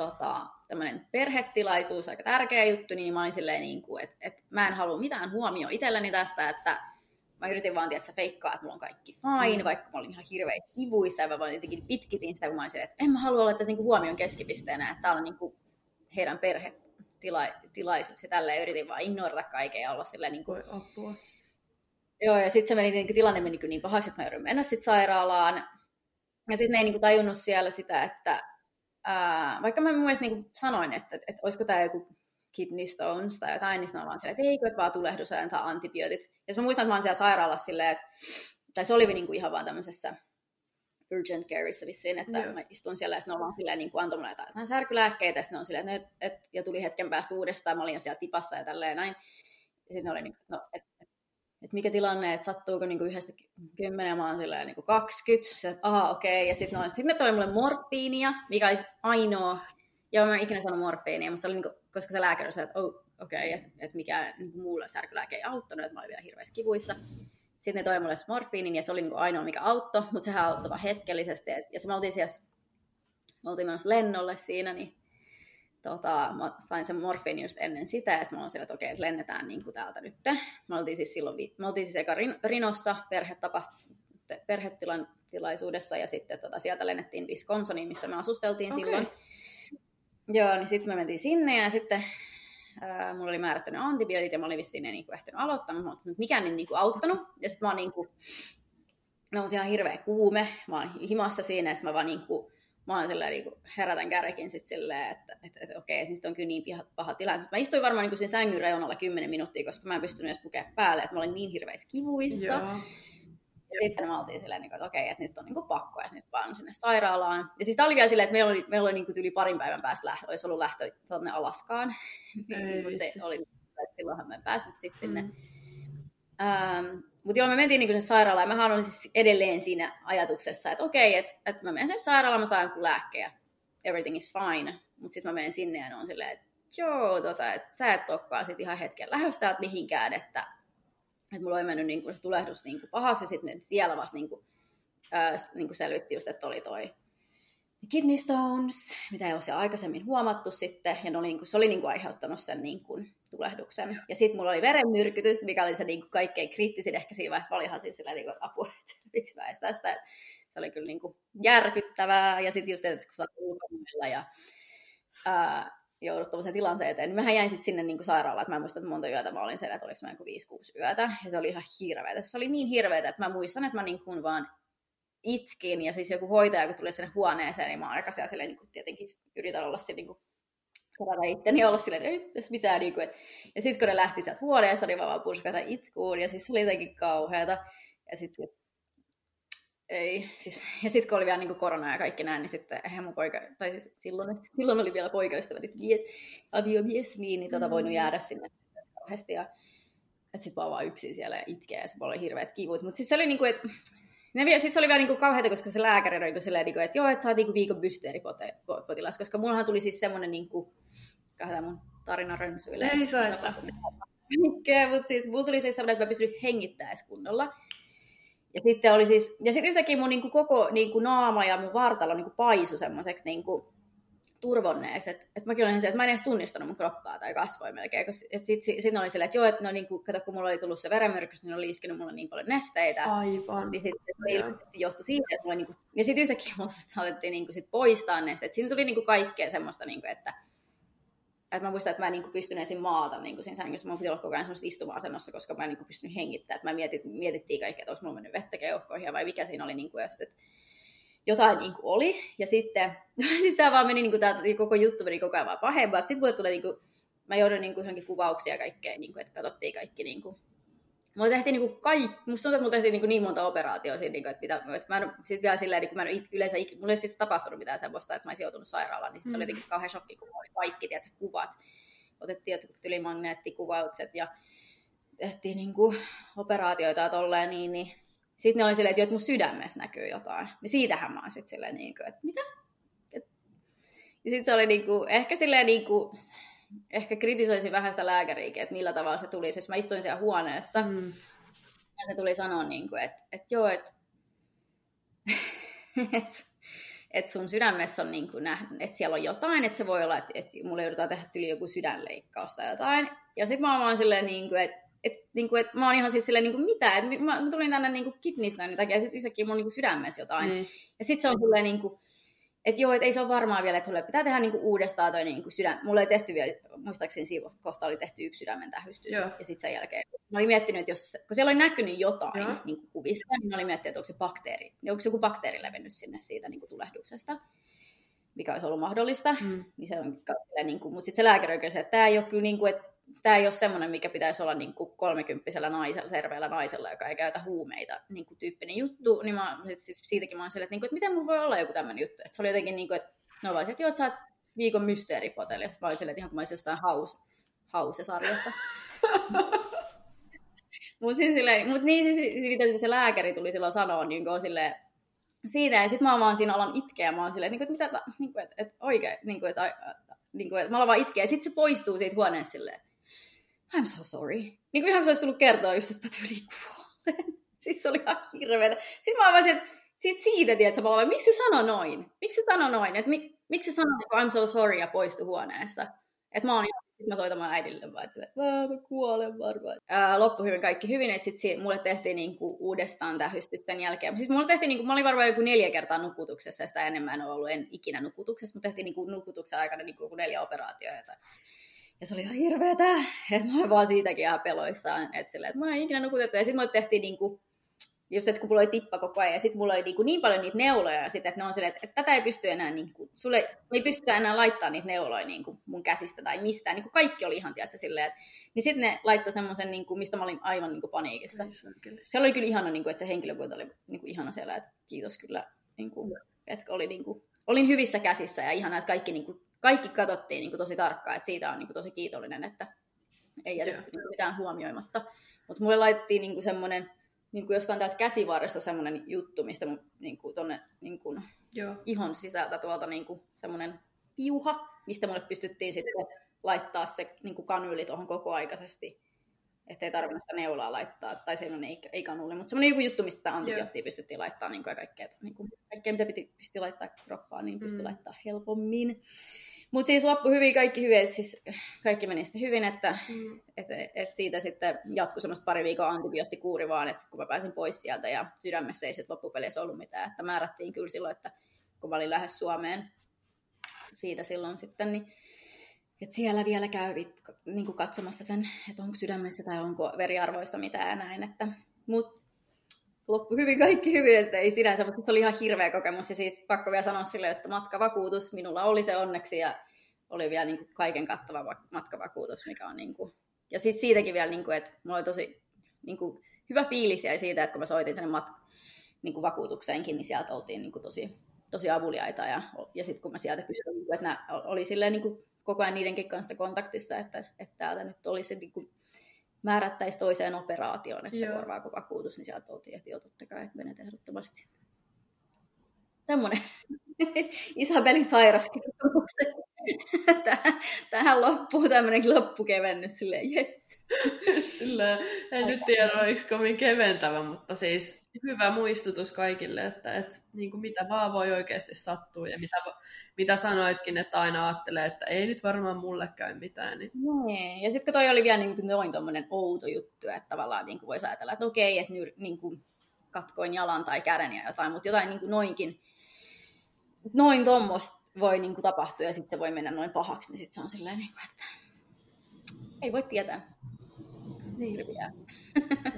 tota, tämmöinen perhetilaisuus, aika tärkeä juttu, niin mä olin silleen, niinku, että, että mä en halua mitään huomioon itselleni tästä, että mä yritin vaan tietää feikkaa, että mulla on kaikki fine, mm. vaikka mä olin ihan hirveästi kivuissa ja mä vaan jotenkin pitkitin sitä, kun mä olin että en mä halua olla tässä niinku huomion keskipisteenä, että tää on niinku heidän perhetilaisuus ja tälleen yritin vaan ignorata kaiken ja olla silleen niin kuin... apua. Joo, ja sitten se meni, niin tilanne meni niin pahaksi, että mä joudun mennä sitten sairaalaan. Ja sitten ne ei niin kuin tajunnut siellä sitä, että ää, vaikka mä myös niin sanoin, että, että, että olisiko tämä joku kidney stones tai jotain, niin sitten vaan silleen, että eikö, että vaan tulehdus ja antaa antibiootit. Ja mä muistan, että mä oon siellä sairaalassa silleen, että, tai se oli niinku ihan vaan tämmöisessä urgent careissa vissiin, että yeah. mä istun siellä ja sitten ne on vaan silleen, niin kuin antoi mulle jotain särkylääkkeitä ja sitten ne on silleen, että et, et, ja tuli hetken päästä uudestaan, mä olin jo siellä tipassa ja tälleen näin. Ja sitten ne oli niin kuin, no, et, et mikä tilanne, että sattuuko niin kuin yhdestä kymmenen, mä oon silleen niin kuin 20, sitten, että aha, okei, okay. ja sitten no, sit ne toi mulle morfiinia, mikä oli siis ainoa, joo, mä en ikinä sanonut morfiinia, mutta se oli niin kuin, koska se lääkäri sanoi, että oh, okei, okay, että et mikä niin muulla särkylääke ei auttanut, että mä olin vielä hirveässä kivuissa. Sitten ne toi mulle morfiinin ja se oli niin kuin ainoa, mikä auttoi, mutta sehän auttoi vain hetkellisesti. Ja se me oltiin siellä, me oltiin menossa lennolle siinä, niin tota, mä sain sen morfiinin just ennen sitä, ja sitten mä olin siellä, että okei, että lennetään niin kuin täältä nyt. Me oltiin siis silloin, me oltiin siis eka Rinossa perhetapa, perhetilaisuudessa, ja sitten tota, sieltä lennettiin Wisconsiniin, missä me asusteltiin okay. silloin. Joo, niin sitten me mentiin sinne, ja sitten Ää, mulla oli määrättänyt antibiootit ja mä olin vissiin ne niinku ehtinyt aloittaa, mutta mikään ei niinku auttanut. Ja sitten mä oon niinku, nousi ihan hirveä kuume, mä oon himassa siinä, ja mä vaan niinku, mä oon silleen niinku herätän kärkin sit silleen, että, että, että okei, että nyt on kyllä niin paha, paha tilanne. Mä istuin varmaan niinku siinä sängyn reunalla 10 minuuttia, koska mä en pystynyt edes pukea päälle, että mä olin niin hirveissä kivuissa. Joo. Ja sitten me oltiin silleen, että okei, että nyt on niin pakko, että nyt vaan sinne sairaalaan. Ja siis tämä oli vielä silleen, että meillä oli, meillä oli niin kuin yli parin päivän päästä lähtö, olisi ollut lähtö tuonne Alaskaan. Mutta se oli, että silloinhan me en päässyt sitten sinne. Mm. Ähm, mutta joo, me mentiin niin sinne sairaalaan ja mä olin siis edelleen siinä ajatuksessa, että okei, että, että mä menen sinne sairaalaan, mä saan jonkun lääkkeen everything is fine. Mutta sitten mä menen sinne ja ne on silleen, että joo, tota, että sä et olekaan sit ihan hetken lähöstä mihinkään, että että mulla oli mennyt niin kuin, tulehdus niin kuin pahaksi, ja sitten siellä vasta niin kuin, ää, niin kuin selvitti just, että oli toi kidney stones, mitä ei ole aikaisemmin huomattu sitten, ja oli, niin se oli niin kuin, aiheuttanut sen niin kuin, tulehduksen. Ja sitten mulla oli verenmyrkytys, mikä oli se niin kuin, kaikkein kriittisin, ehkä siinä vaiheessa mä olin siis sillä niin kuin, apua, että miksi mä tästä. Se oli kyllä niin kuin, järkyttävää, ja sitten just, että kun sä oot ja ää, joudut tuollaiseen tilanteeseen niin mähän jäin sitten sinne niin kuin sairaalaan, että mä en muista, että monta yötä mä olin siellä, että oliko mä joku 5-6 yötä, ja se oli ihan hirveetä. Se oli niin hirveetä, että mä muistan, että mä niin kuin vaan itkin, ja siis joku hoitaja, kun tuli sinne huoneeseen, niin mä aika siellä niin kuin tietenkin yritän olla se niin kuin kerätä itteni olla silleen, että ei tässä mitään. Niin kuin, että... Ja sitten kun ne lähti sieltä huoneesta, niin mä vaan purskata itkuun, ja siis se oli jotenkin kauheata. Ja sitten siis ei, siis, ja sitten kun oli vielä niin korona ja kaikki näin, niin sitten eihän mun poika, tai siis silloin, silloin oli vielä poikaystävä, nyt mies, aviomies, niin, niin tota mm. voinut jäädä sinne kauheasti. Ja että sit vaan, vaan yksin siellä ja itkee ja se oli hirveät kivut. Mutta siis se oli niinku, että ne, sit se oli vielä niinku kauheata, koska se lääkäri oli niinku silleen, niinku, että joo, että sä oot niinku viikon mysteeripotilas, koska mullahan tuli siis semmoinen, niinku, kahden mun tarina rönsyille. Ei soita. mutta siis mulla tuli siis semmoinen, että mä pystyn hengittämään kunnolla. Ja sitten oli siis, ja sitten yhtäkkiä mun niinku koko niinku naama ja mun vartalo niinku paisu semmoiseksi niinku, turvonneeksi, että et mäkin olin se, että mä en edes tunnistanut mun kroppaa tai kasvoja melkein, sitten sit, sit oli silleen, että joo, että no niin kuin, kato, kun mulla oli tullut se verenmyrkys, niin oli iskenyt mulle niin paljon nesteitä. Aivan. Niin sitten se ilmeisesti johtui siitä, että mulla niin kuin, ja sitten yhtäkkiä mulla alettiin niin kuin sit poistaa nesteet. Siinä tuli niin kuin kaikkea semmoista, niin kuin, että, että mä muistan, että mä en niin pystyn ensin maata niin kuin siinä sängyssä. Mulla piti olla koko ajan semmoista istuma-asennossa, koska mä en niin pystynyt hengittämään. Että mä mietit, mietittiin kaikkea, että olisi mulla mennyt vettä keuhkoihin vai mikä siinä oli niin kuin, että jotain niin kuin oli. Ja sitten, siis tämä vaan meni, niin kuin, tämä koko juttu meni koko ajan vaan pahempaa. Sitten mulle tulee, niin kuin, mä joudun niin kuin, johonkin kuvauksia ja kaikkea, niin kuin, että katsottiin kaikki niin kuin, Mulla tehtiin niin kuin kaikki, musta tuntuu, että mulla tehtiin niin, kuin niin monta operaatiota siinä, niin kuin, että, mitä, että mä en, siis vielä silleen, niin kuin mä en yleensä, mulla ei siis tapahtunut mitään semmoista, että mä olisin joutunut sairaalaan, niin sit se oli mm. jotenkin kauhean shokki, kun oli kaikki, tiedätkö, kuvat. Otettiin jotkut ylimagneettikuvaukset ja tehtiin niin kuin operaatioita tolleen, niin, niin sitten ne oli silleen, että mun sydämessä näkyy jotain. Niin siitähän mä oon sitten silleen, niin kuin, että mitä? Et... Ja sitten se oli niin kuin, ehkä silleen niin kuin, ehkä kritisoisin vähän sitä lääkäriäkin, että millä tavalla se tuli. Siis mä istuin siellä huoneessa mm. ja se tuli sanoa, niin kuin, että, että joo, että, että, että sun sydämessä on niin kuin että siellä on jotain, että se voi olla, että, että mulle joudutaan tehdä yli joku sydänleikkaus tai jotain. Ja sitten mä oon silleen, niin kuin, että et, niinku, et mä oon ihan siis silleen, niinku, mitä, et mä, mä, tulin tänne niinku kidneystonin takia, ja sitten yhtäkkiä mulla on niinku sydämessä jotain. Mm. Ja sitten se on silleen, niinku, että joo, et ei se ole varmaa vielä, että pitää tehdä niinku uudestaan toi niinku sydän. Mulla ei tehty vielä, muistaakseni siinä kohtaa oli tehty yksi sydämen tähystys, joo. ja sitten sen jälkeen. Mä olin miettinyt, että jos, kun siellä oli näkynyt jotain joo. niinku kuvissa, niin mä olin miettinyt, että onko se bakteeri, niin onko joku bakteeri levennyt sinne siitä niinku tulehduksesta mikä olisi ollut mahdollista, mm. niin se on niin kuin, mutta sitten se lääkäri oikein että tämä ei ole kyllä niin kuin, että tämä ei ole semmoinen, mikä pitäisi olla niin kuin kolmekymppisellä naisella, terveellä naisella, joka ei käytä huumeita niin kuin tyyppinen juttu, niin mä, siis siitäkin mä oon sille, että, niin kuin, että miten mun voi olla joku tämmöinen juttu. Että se oli jotenkin niin kuin, että no vaan, että joo, että sä oot viikon mysteeripoteli. Mä olin silleen, että ihan kuin mä olisin jostain haus, hausesarjasta. Mutta siis silleen, mut niin siis, siis, mitä se lääkäri tuli silloin sanoa, niin kuin silleen, siitä, ja sitten mä vaan siinä alan itkeä, ja mä oon silleen, että, niin kuin, että mitä, niin kuin, että, että oikein, niin kuin, että, niin kuin, että mä alan vaan itkeä, ja sitten se poistuu siitä huoneesta silleen, I'm so sorry. Niin kuin ihan se olisi tullut kertoa just, että mä tyyliin kuolen. siis se oli ihan hirveetä. Sitten mä avasin, että sit siitä, tiedätkö, mä miksi se sanoi noin? Miksi se sanoi noin? Että mi, miksi se sanoi, että I'm so sorry ja poistui huoneesta? Että mä oon sitten mä soitan mun äidille vaan, että mä kuolen varmaan. Ää, loppu hyvin, kaikki hyvin, että sitten mulle tehtiin niinku uudestaan tähystys sen jälkeen. Siis mulle tehtiin, niinku, mä olin varmaan joku neljä kertaa nukutuksessa, ja sitä enemmän en ollut en ikinä nukutuksessa, mutta tehtiin niinku nukutuksen aikana niinku neljä operaatioita. Ja se oli ihan hirveetä, että mä olin vaan siitäkin ihan peloissaan, että, sille, että mä en ikinä nukutettu. Ja sitten mulle tehtiin niinku, just, että kun mulla oli tippa koko ajan, ja sitten mulla oli niinku niin paljon niitä neuloja, ja sit, että ne on silleen, että, että tätä ei pysty enää, niinku, sulle ei pystytä enää laittaa niitä neuloja niinku, mun käsistä tai mistään. Niinku, kaikki oli ihan, tiedätkö, silleen, että, niin sitten ne laittoi semmoisen, niinku, mistä mä olin aivan niinku, paniikissa. Se oli kyllä ihana, niinku, että se henkilökunta oli niinku, ihana siellä, että kiitos kyllä, niinku, että oli, niinku, olin hyvissä käsissä, ja ihana, että kaikki niinku, kaikki katsottiin niin kuin tosi tarkkaan, että siitä on niin kuin tosi kiitollinen, että ei jätetty niin mitään huomioimatta. Mutta mulle laitettiin niin kuin semmoinen, niin kuin jostain täältä käsivarresta semmoinen juttu, mistä mun niin kuin tonne niin kuin Joo. ihon sisältä tuolta niin kuin semmoinen piuha, mistä mulle pystyttiin sitten laittaa se niin kuin kanyyli tuohon koko aikaisesti että ei tarvinnut sitä neulaa laittaa, tai se ei, ei kanuli, mutta semmoinen joku juttu, mistä antibioottia pystyttiin laittaa, niin kuin kaikkea, niin kuin, kaikkea, mitä piti pystyi laittaa kroppaan, niin pystyi mm. laittaa helpommin. Mutta siis loppu hyvin, kaikki hyvin, että siis kaikki meni sitten hyvin, että mm. et, et siitä sitten jatkui semmoista pari viikon antibioottikuuri vaan, että kun mä pääsin pois sieltä ja sydämessä ei sitten loppupeleissä ollut mitään, että määrättiin kyllä silloin, että kun mä olin lähes Suomeen siitä silloin sitten, niin että siellä vielä käy niin kuin katsomassa sen, että onko sydämessä tai onko veriarvoissa mitään ja näin. Että, mut loppu hyvin, kaikki hyvin, että ei sinänsä, mutta se oli ihan hirveä kokemus. Ja siis pakko vielä sanoa sille, että matkavakuutus, minulla oli se onneksi ja oli vielä niin kuin kaiken kattava matkavakuutus, mikä on niin kuin... Ja sitten siitäkin vielä, niin kuin, että mulla oli tosi niin kuin, hyvä fiilis ja siitä, että kun mä soitin sen mat- niin kuin vakuutukseenkin, niin sieltä oltiin niin kuin tosi, tosi avuliaita. Ja, ja sitten kun mä sieltä kysyin, niin että nämä oli silleen niin kuin koko ajan niidenkin kanssa kontaktissa, että, että täältä nyt olisi niin kuin määrättäisi toiseen operaatioon, että Joo. korvaako vakuutus, niin sieltä oltiin, että joo, totta kai, että menet ehdottomasti. Semmoinen Isabelin sairaskirjoituksen. Tähän loppuu tämmöinen loppukevennys, silleen yes. Silleen, en nyt tiedä, oliko kovin keventävä, mutta siis hyvä muistutus kaikille, että, että niin kuin mitä vaan voi oikeasti sattua ja mitä, mitä sanoitkin, että aina ajattelee, että ei nyt varmaan mulle käy mitään. Niin... Nee. Ja sitten kun toi oli vielä niin kuin noin tommonen outo juttu, että tavallaan niin kuin voisi ajatella, että okei, että nyt niin kuin katkoin jalan tai käden ja jotain, mutta jotain niin kuin noinkin, noin tuommoista voi niin kuin tapahtua ja sitten se voi mennä noin pahaksi, niin sitten se on silleen, niin kuin, että ei voi tietää. Niin.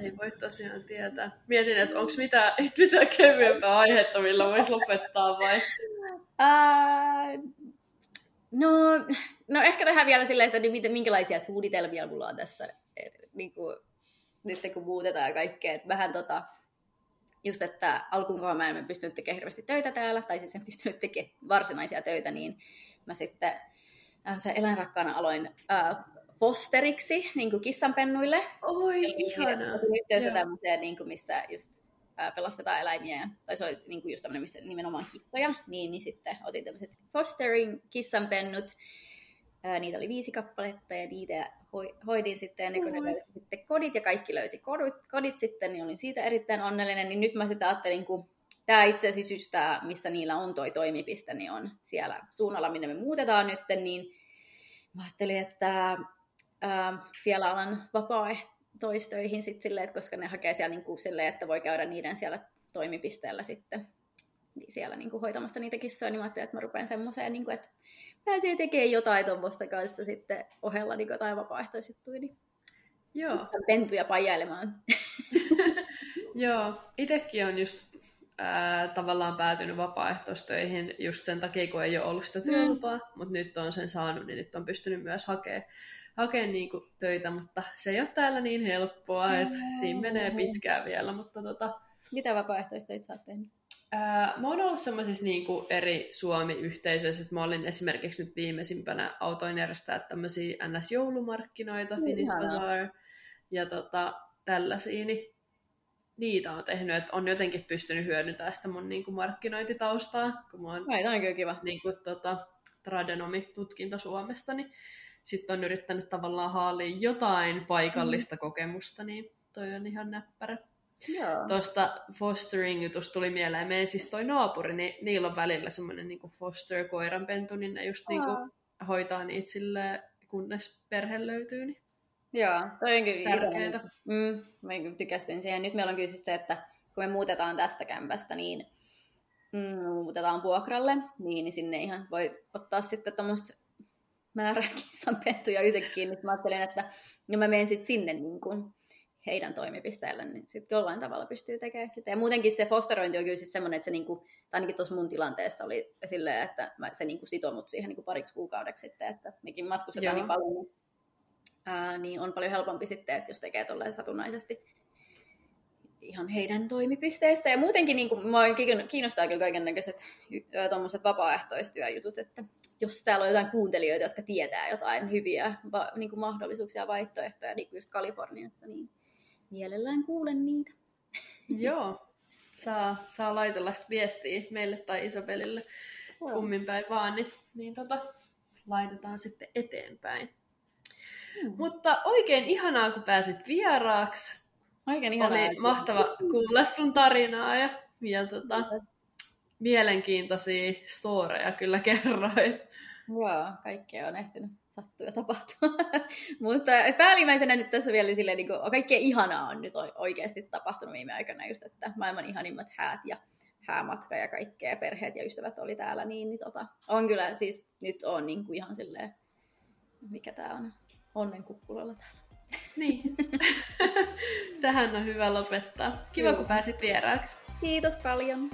Ei voi tosiaan tietää. Mietin, että onko mitään, mitään kevyempää aihetta, millä voisi lopettaa vai? Uh, no, no ehkä tähän vielä silleen, että niin, minkälaisia suunnitelmia mulla on tässä, eh, niin kuin, nyt kun muutetaan kaikkea. Että vähän tota, just, että alkuun mä en pystynyt tekemään hirveästi töitä täällä, tai siis en pystynyt tekemään varsinaisia töitä, niin mä sitten äh, se eläinrakkaana aloin äh, fosteriksi niin kuin kissanpennuille. Oi, Eli ihanaa. yhteyttä tämmöiseen, niin kuin missä just pelastetaan eläimiä, tai se oli niin kuin just tämmöinen, missä nimenomaan kissoja, niin, niin sitten otin tämmöiset fostering kissanpennut, niitä oli viisi kappaletta ja niitä hoidin sitten ennen kuin ne löysi sitten kodit ja kaikki löysi kodit, kodit sitten, niin olin siitä erittäin onnellinen. Niin nyt mä sitten ajattelin, kun tämä itse asiassa just tämä, missä niillä on toi toimipiste, niin on siellä suunnalla, minne me muutetaan nyt, niin mä ajattelin, että ää, siellä alan vapaaehtoistöihin sitten silleen, että koska ne hakee siellä niin kuin silleen, että voi käydä niiden siellä toimipisteellä sitten niin siellä niin kuin hoitamassa niitä kissoja, niin mä ajattelin, että mä rupean semmoiseen, niin kuin, että pääsee tekemään jotain tuommoista kanssa sitten ohella niin jotain vapaaehtoisjuttuja, niin Joo. pentuja pajailemaan. Joo, itsekin on just ää, tavallaan päätynyt vapaaehtoistöihin just sen takia, kun ei ole ollut sitä työlupaa, mm. mutta nyt on sen saanut, niin nyt on pystynyt myös hakemaan hakea niinku töitä, mutta se ei ole täällä niin helppoa, mm. että siinä menee pitkään vielä. Mutta tota... Mitä vapaaehtoistöitä sä oot tehnyt? Ää, mä oon ollut semmoisissa niinku eri Suomi-yhteisöissä, että mä olin esimerkiksi nyt viimeisimpänä autoin järjestää tämmöisiä NS-joulumarkkinoita, mm, Finnish Bazaar ja tota, tällaisia, niin niitä on tehnyt, että on jotenkin pystynyt hyödyntämään sitä mun niinku markkinointitaustaa, kun mä oon Ai, on kyllä kiva. Niinku, tota, tradenomi-tutkinto Suomesta, niin sitten on yrittänyt tavallaan haalia jotain paikallista mm. kokemusta, niin toi on ihan näppärä. Tuosta fostering-jutusta tuli mieleen, meidän siis toi naapuri, niin niillä on välillä semmoinen niin foster-koiranpentu, niin ne just niin kuin hoitaa niitä silleen, kunnes perhe löytyy. Niin Joo, toi on kyllä tärkeää. Mm, mä tykästyin siihen. Nyt meillä on kyllä siis se, että kun me muutetaan tästä kämpästä, niin mm, muutetaan vuokralle, niin, niin sinne ihan voi ottaa sitten tuommoista määrää kissanpentuja yhtäkkiä. Nyt mä ajattelin, että ja mä menen sitten sinne niin kuin, heidän toimipisteellä, niin sitten jollain tavalla pystyy tekemään sitä. Ja muutenkin se fosterointi on kyllä siis semmoinen, että se niinku, tai ainakin tuossa mun tilanteessa oli silleen, että mä, se niinku sitoo mut siihen niinku pariksi kuukaudeksi sitten, että mekin matkustetaan Joo. niin paljon, niin, ää, niin on paljon helpompi sitten, että jos tekee tolleen satunnaisesti ihan heidän toimipisteissä. Ja muutenkin niin kuin, mua kiinnostaa kyllä kaiken näköiset tuommoiset vapaaehtoistyöjutut, että jos täällä on jotain kuuntelijoita, jotka tietää jotain hyviä va, niin kuin mahdollisuuksia ja vaihtoehtoja, niin kuin just Kaliforniasta, niin mielellään kuulen niitä. Joo, saa, saa laitella sitä viestiä meille tai Isabelille Joo. kummin päin vaan, niin, niin tota, laitetaan sitten eteenpäin. Hmm. Mutta oikein ihanaa, kun pääsit vieraaksi. Oikein ihanaa. Oli mahtava kuulla sun tarinaa ja, ja tota, mielenkiintoisia storeja kyllä kerroit. Joo, kaikkea on ehtinyt sattua ja tapahtua. Mutta päällimmäisenä nyt tässä vielä silleen, niin kuin, kaikkea ihanaa on nyt oikeasti tapahtunut viime aikana just, että maailman ihanimmat häät ja häämatka ja kaikkea, perheet ja ystävät oli täällä, niin, niin tota, on kyllä siis, nyt on niin kuin ihan silleen, mikä tää on, onnen kukkulalla täällä. Niin. Tähän on hyvä lopettaa. Kiva, Joo. kun pääsit vieraaksi. Kiitos paljon.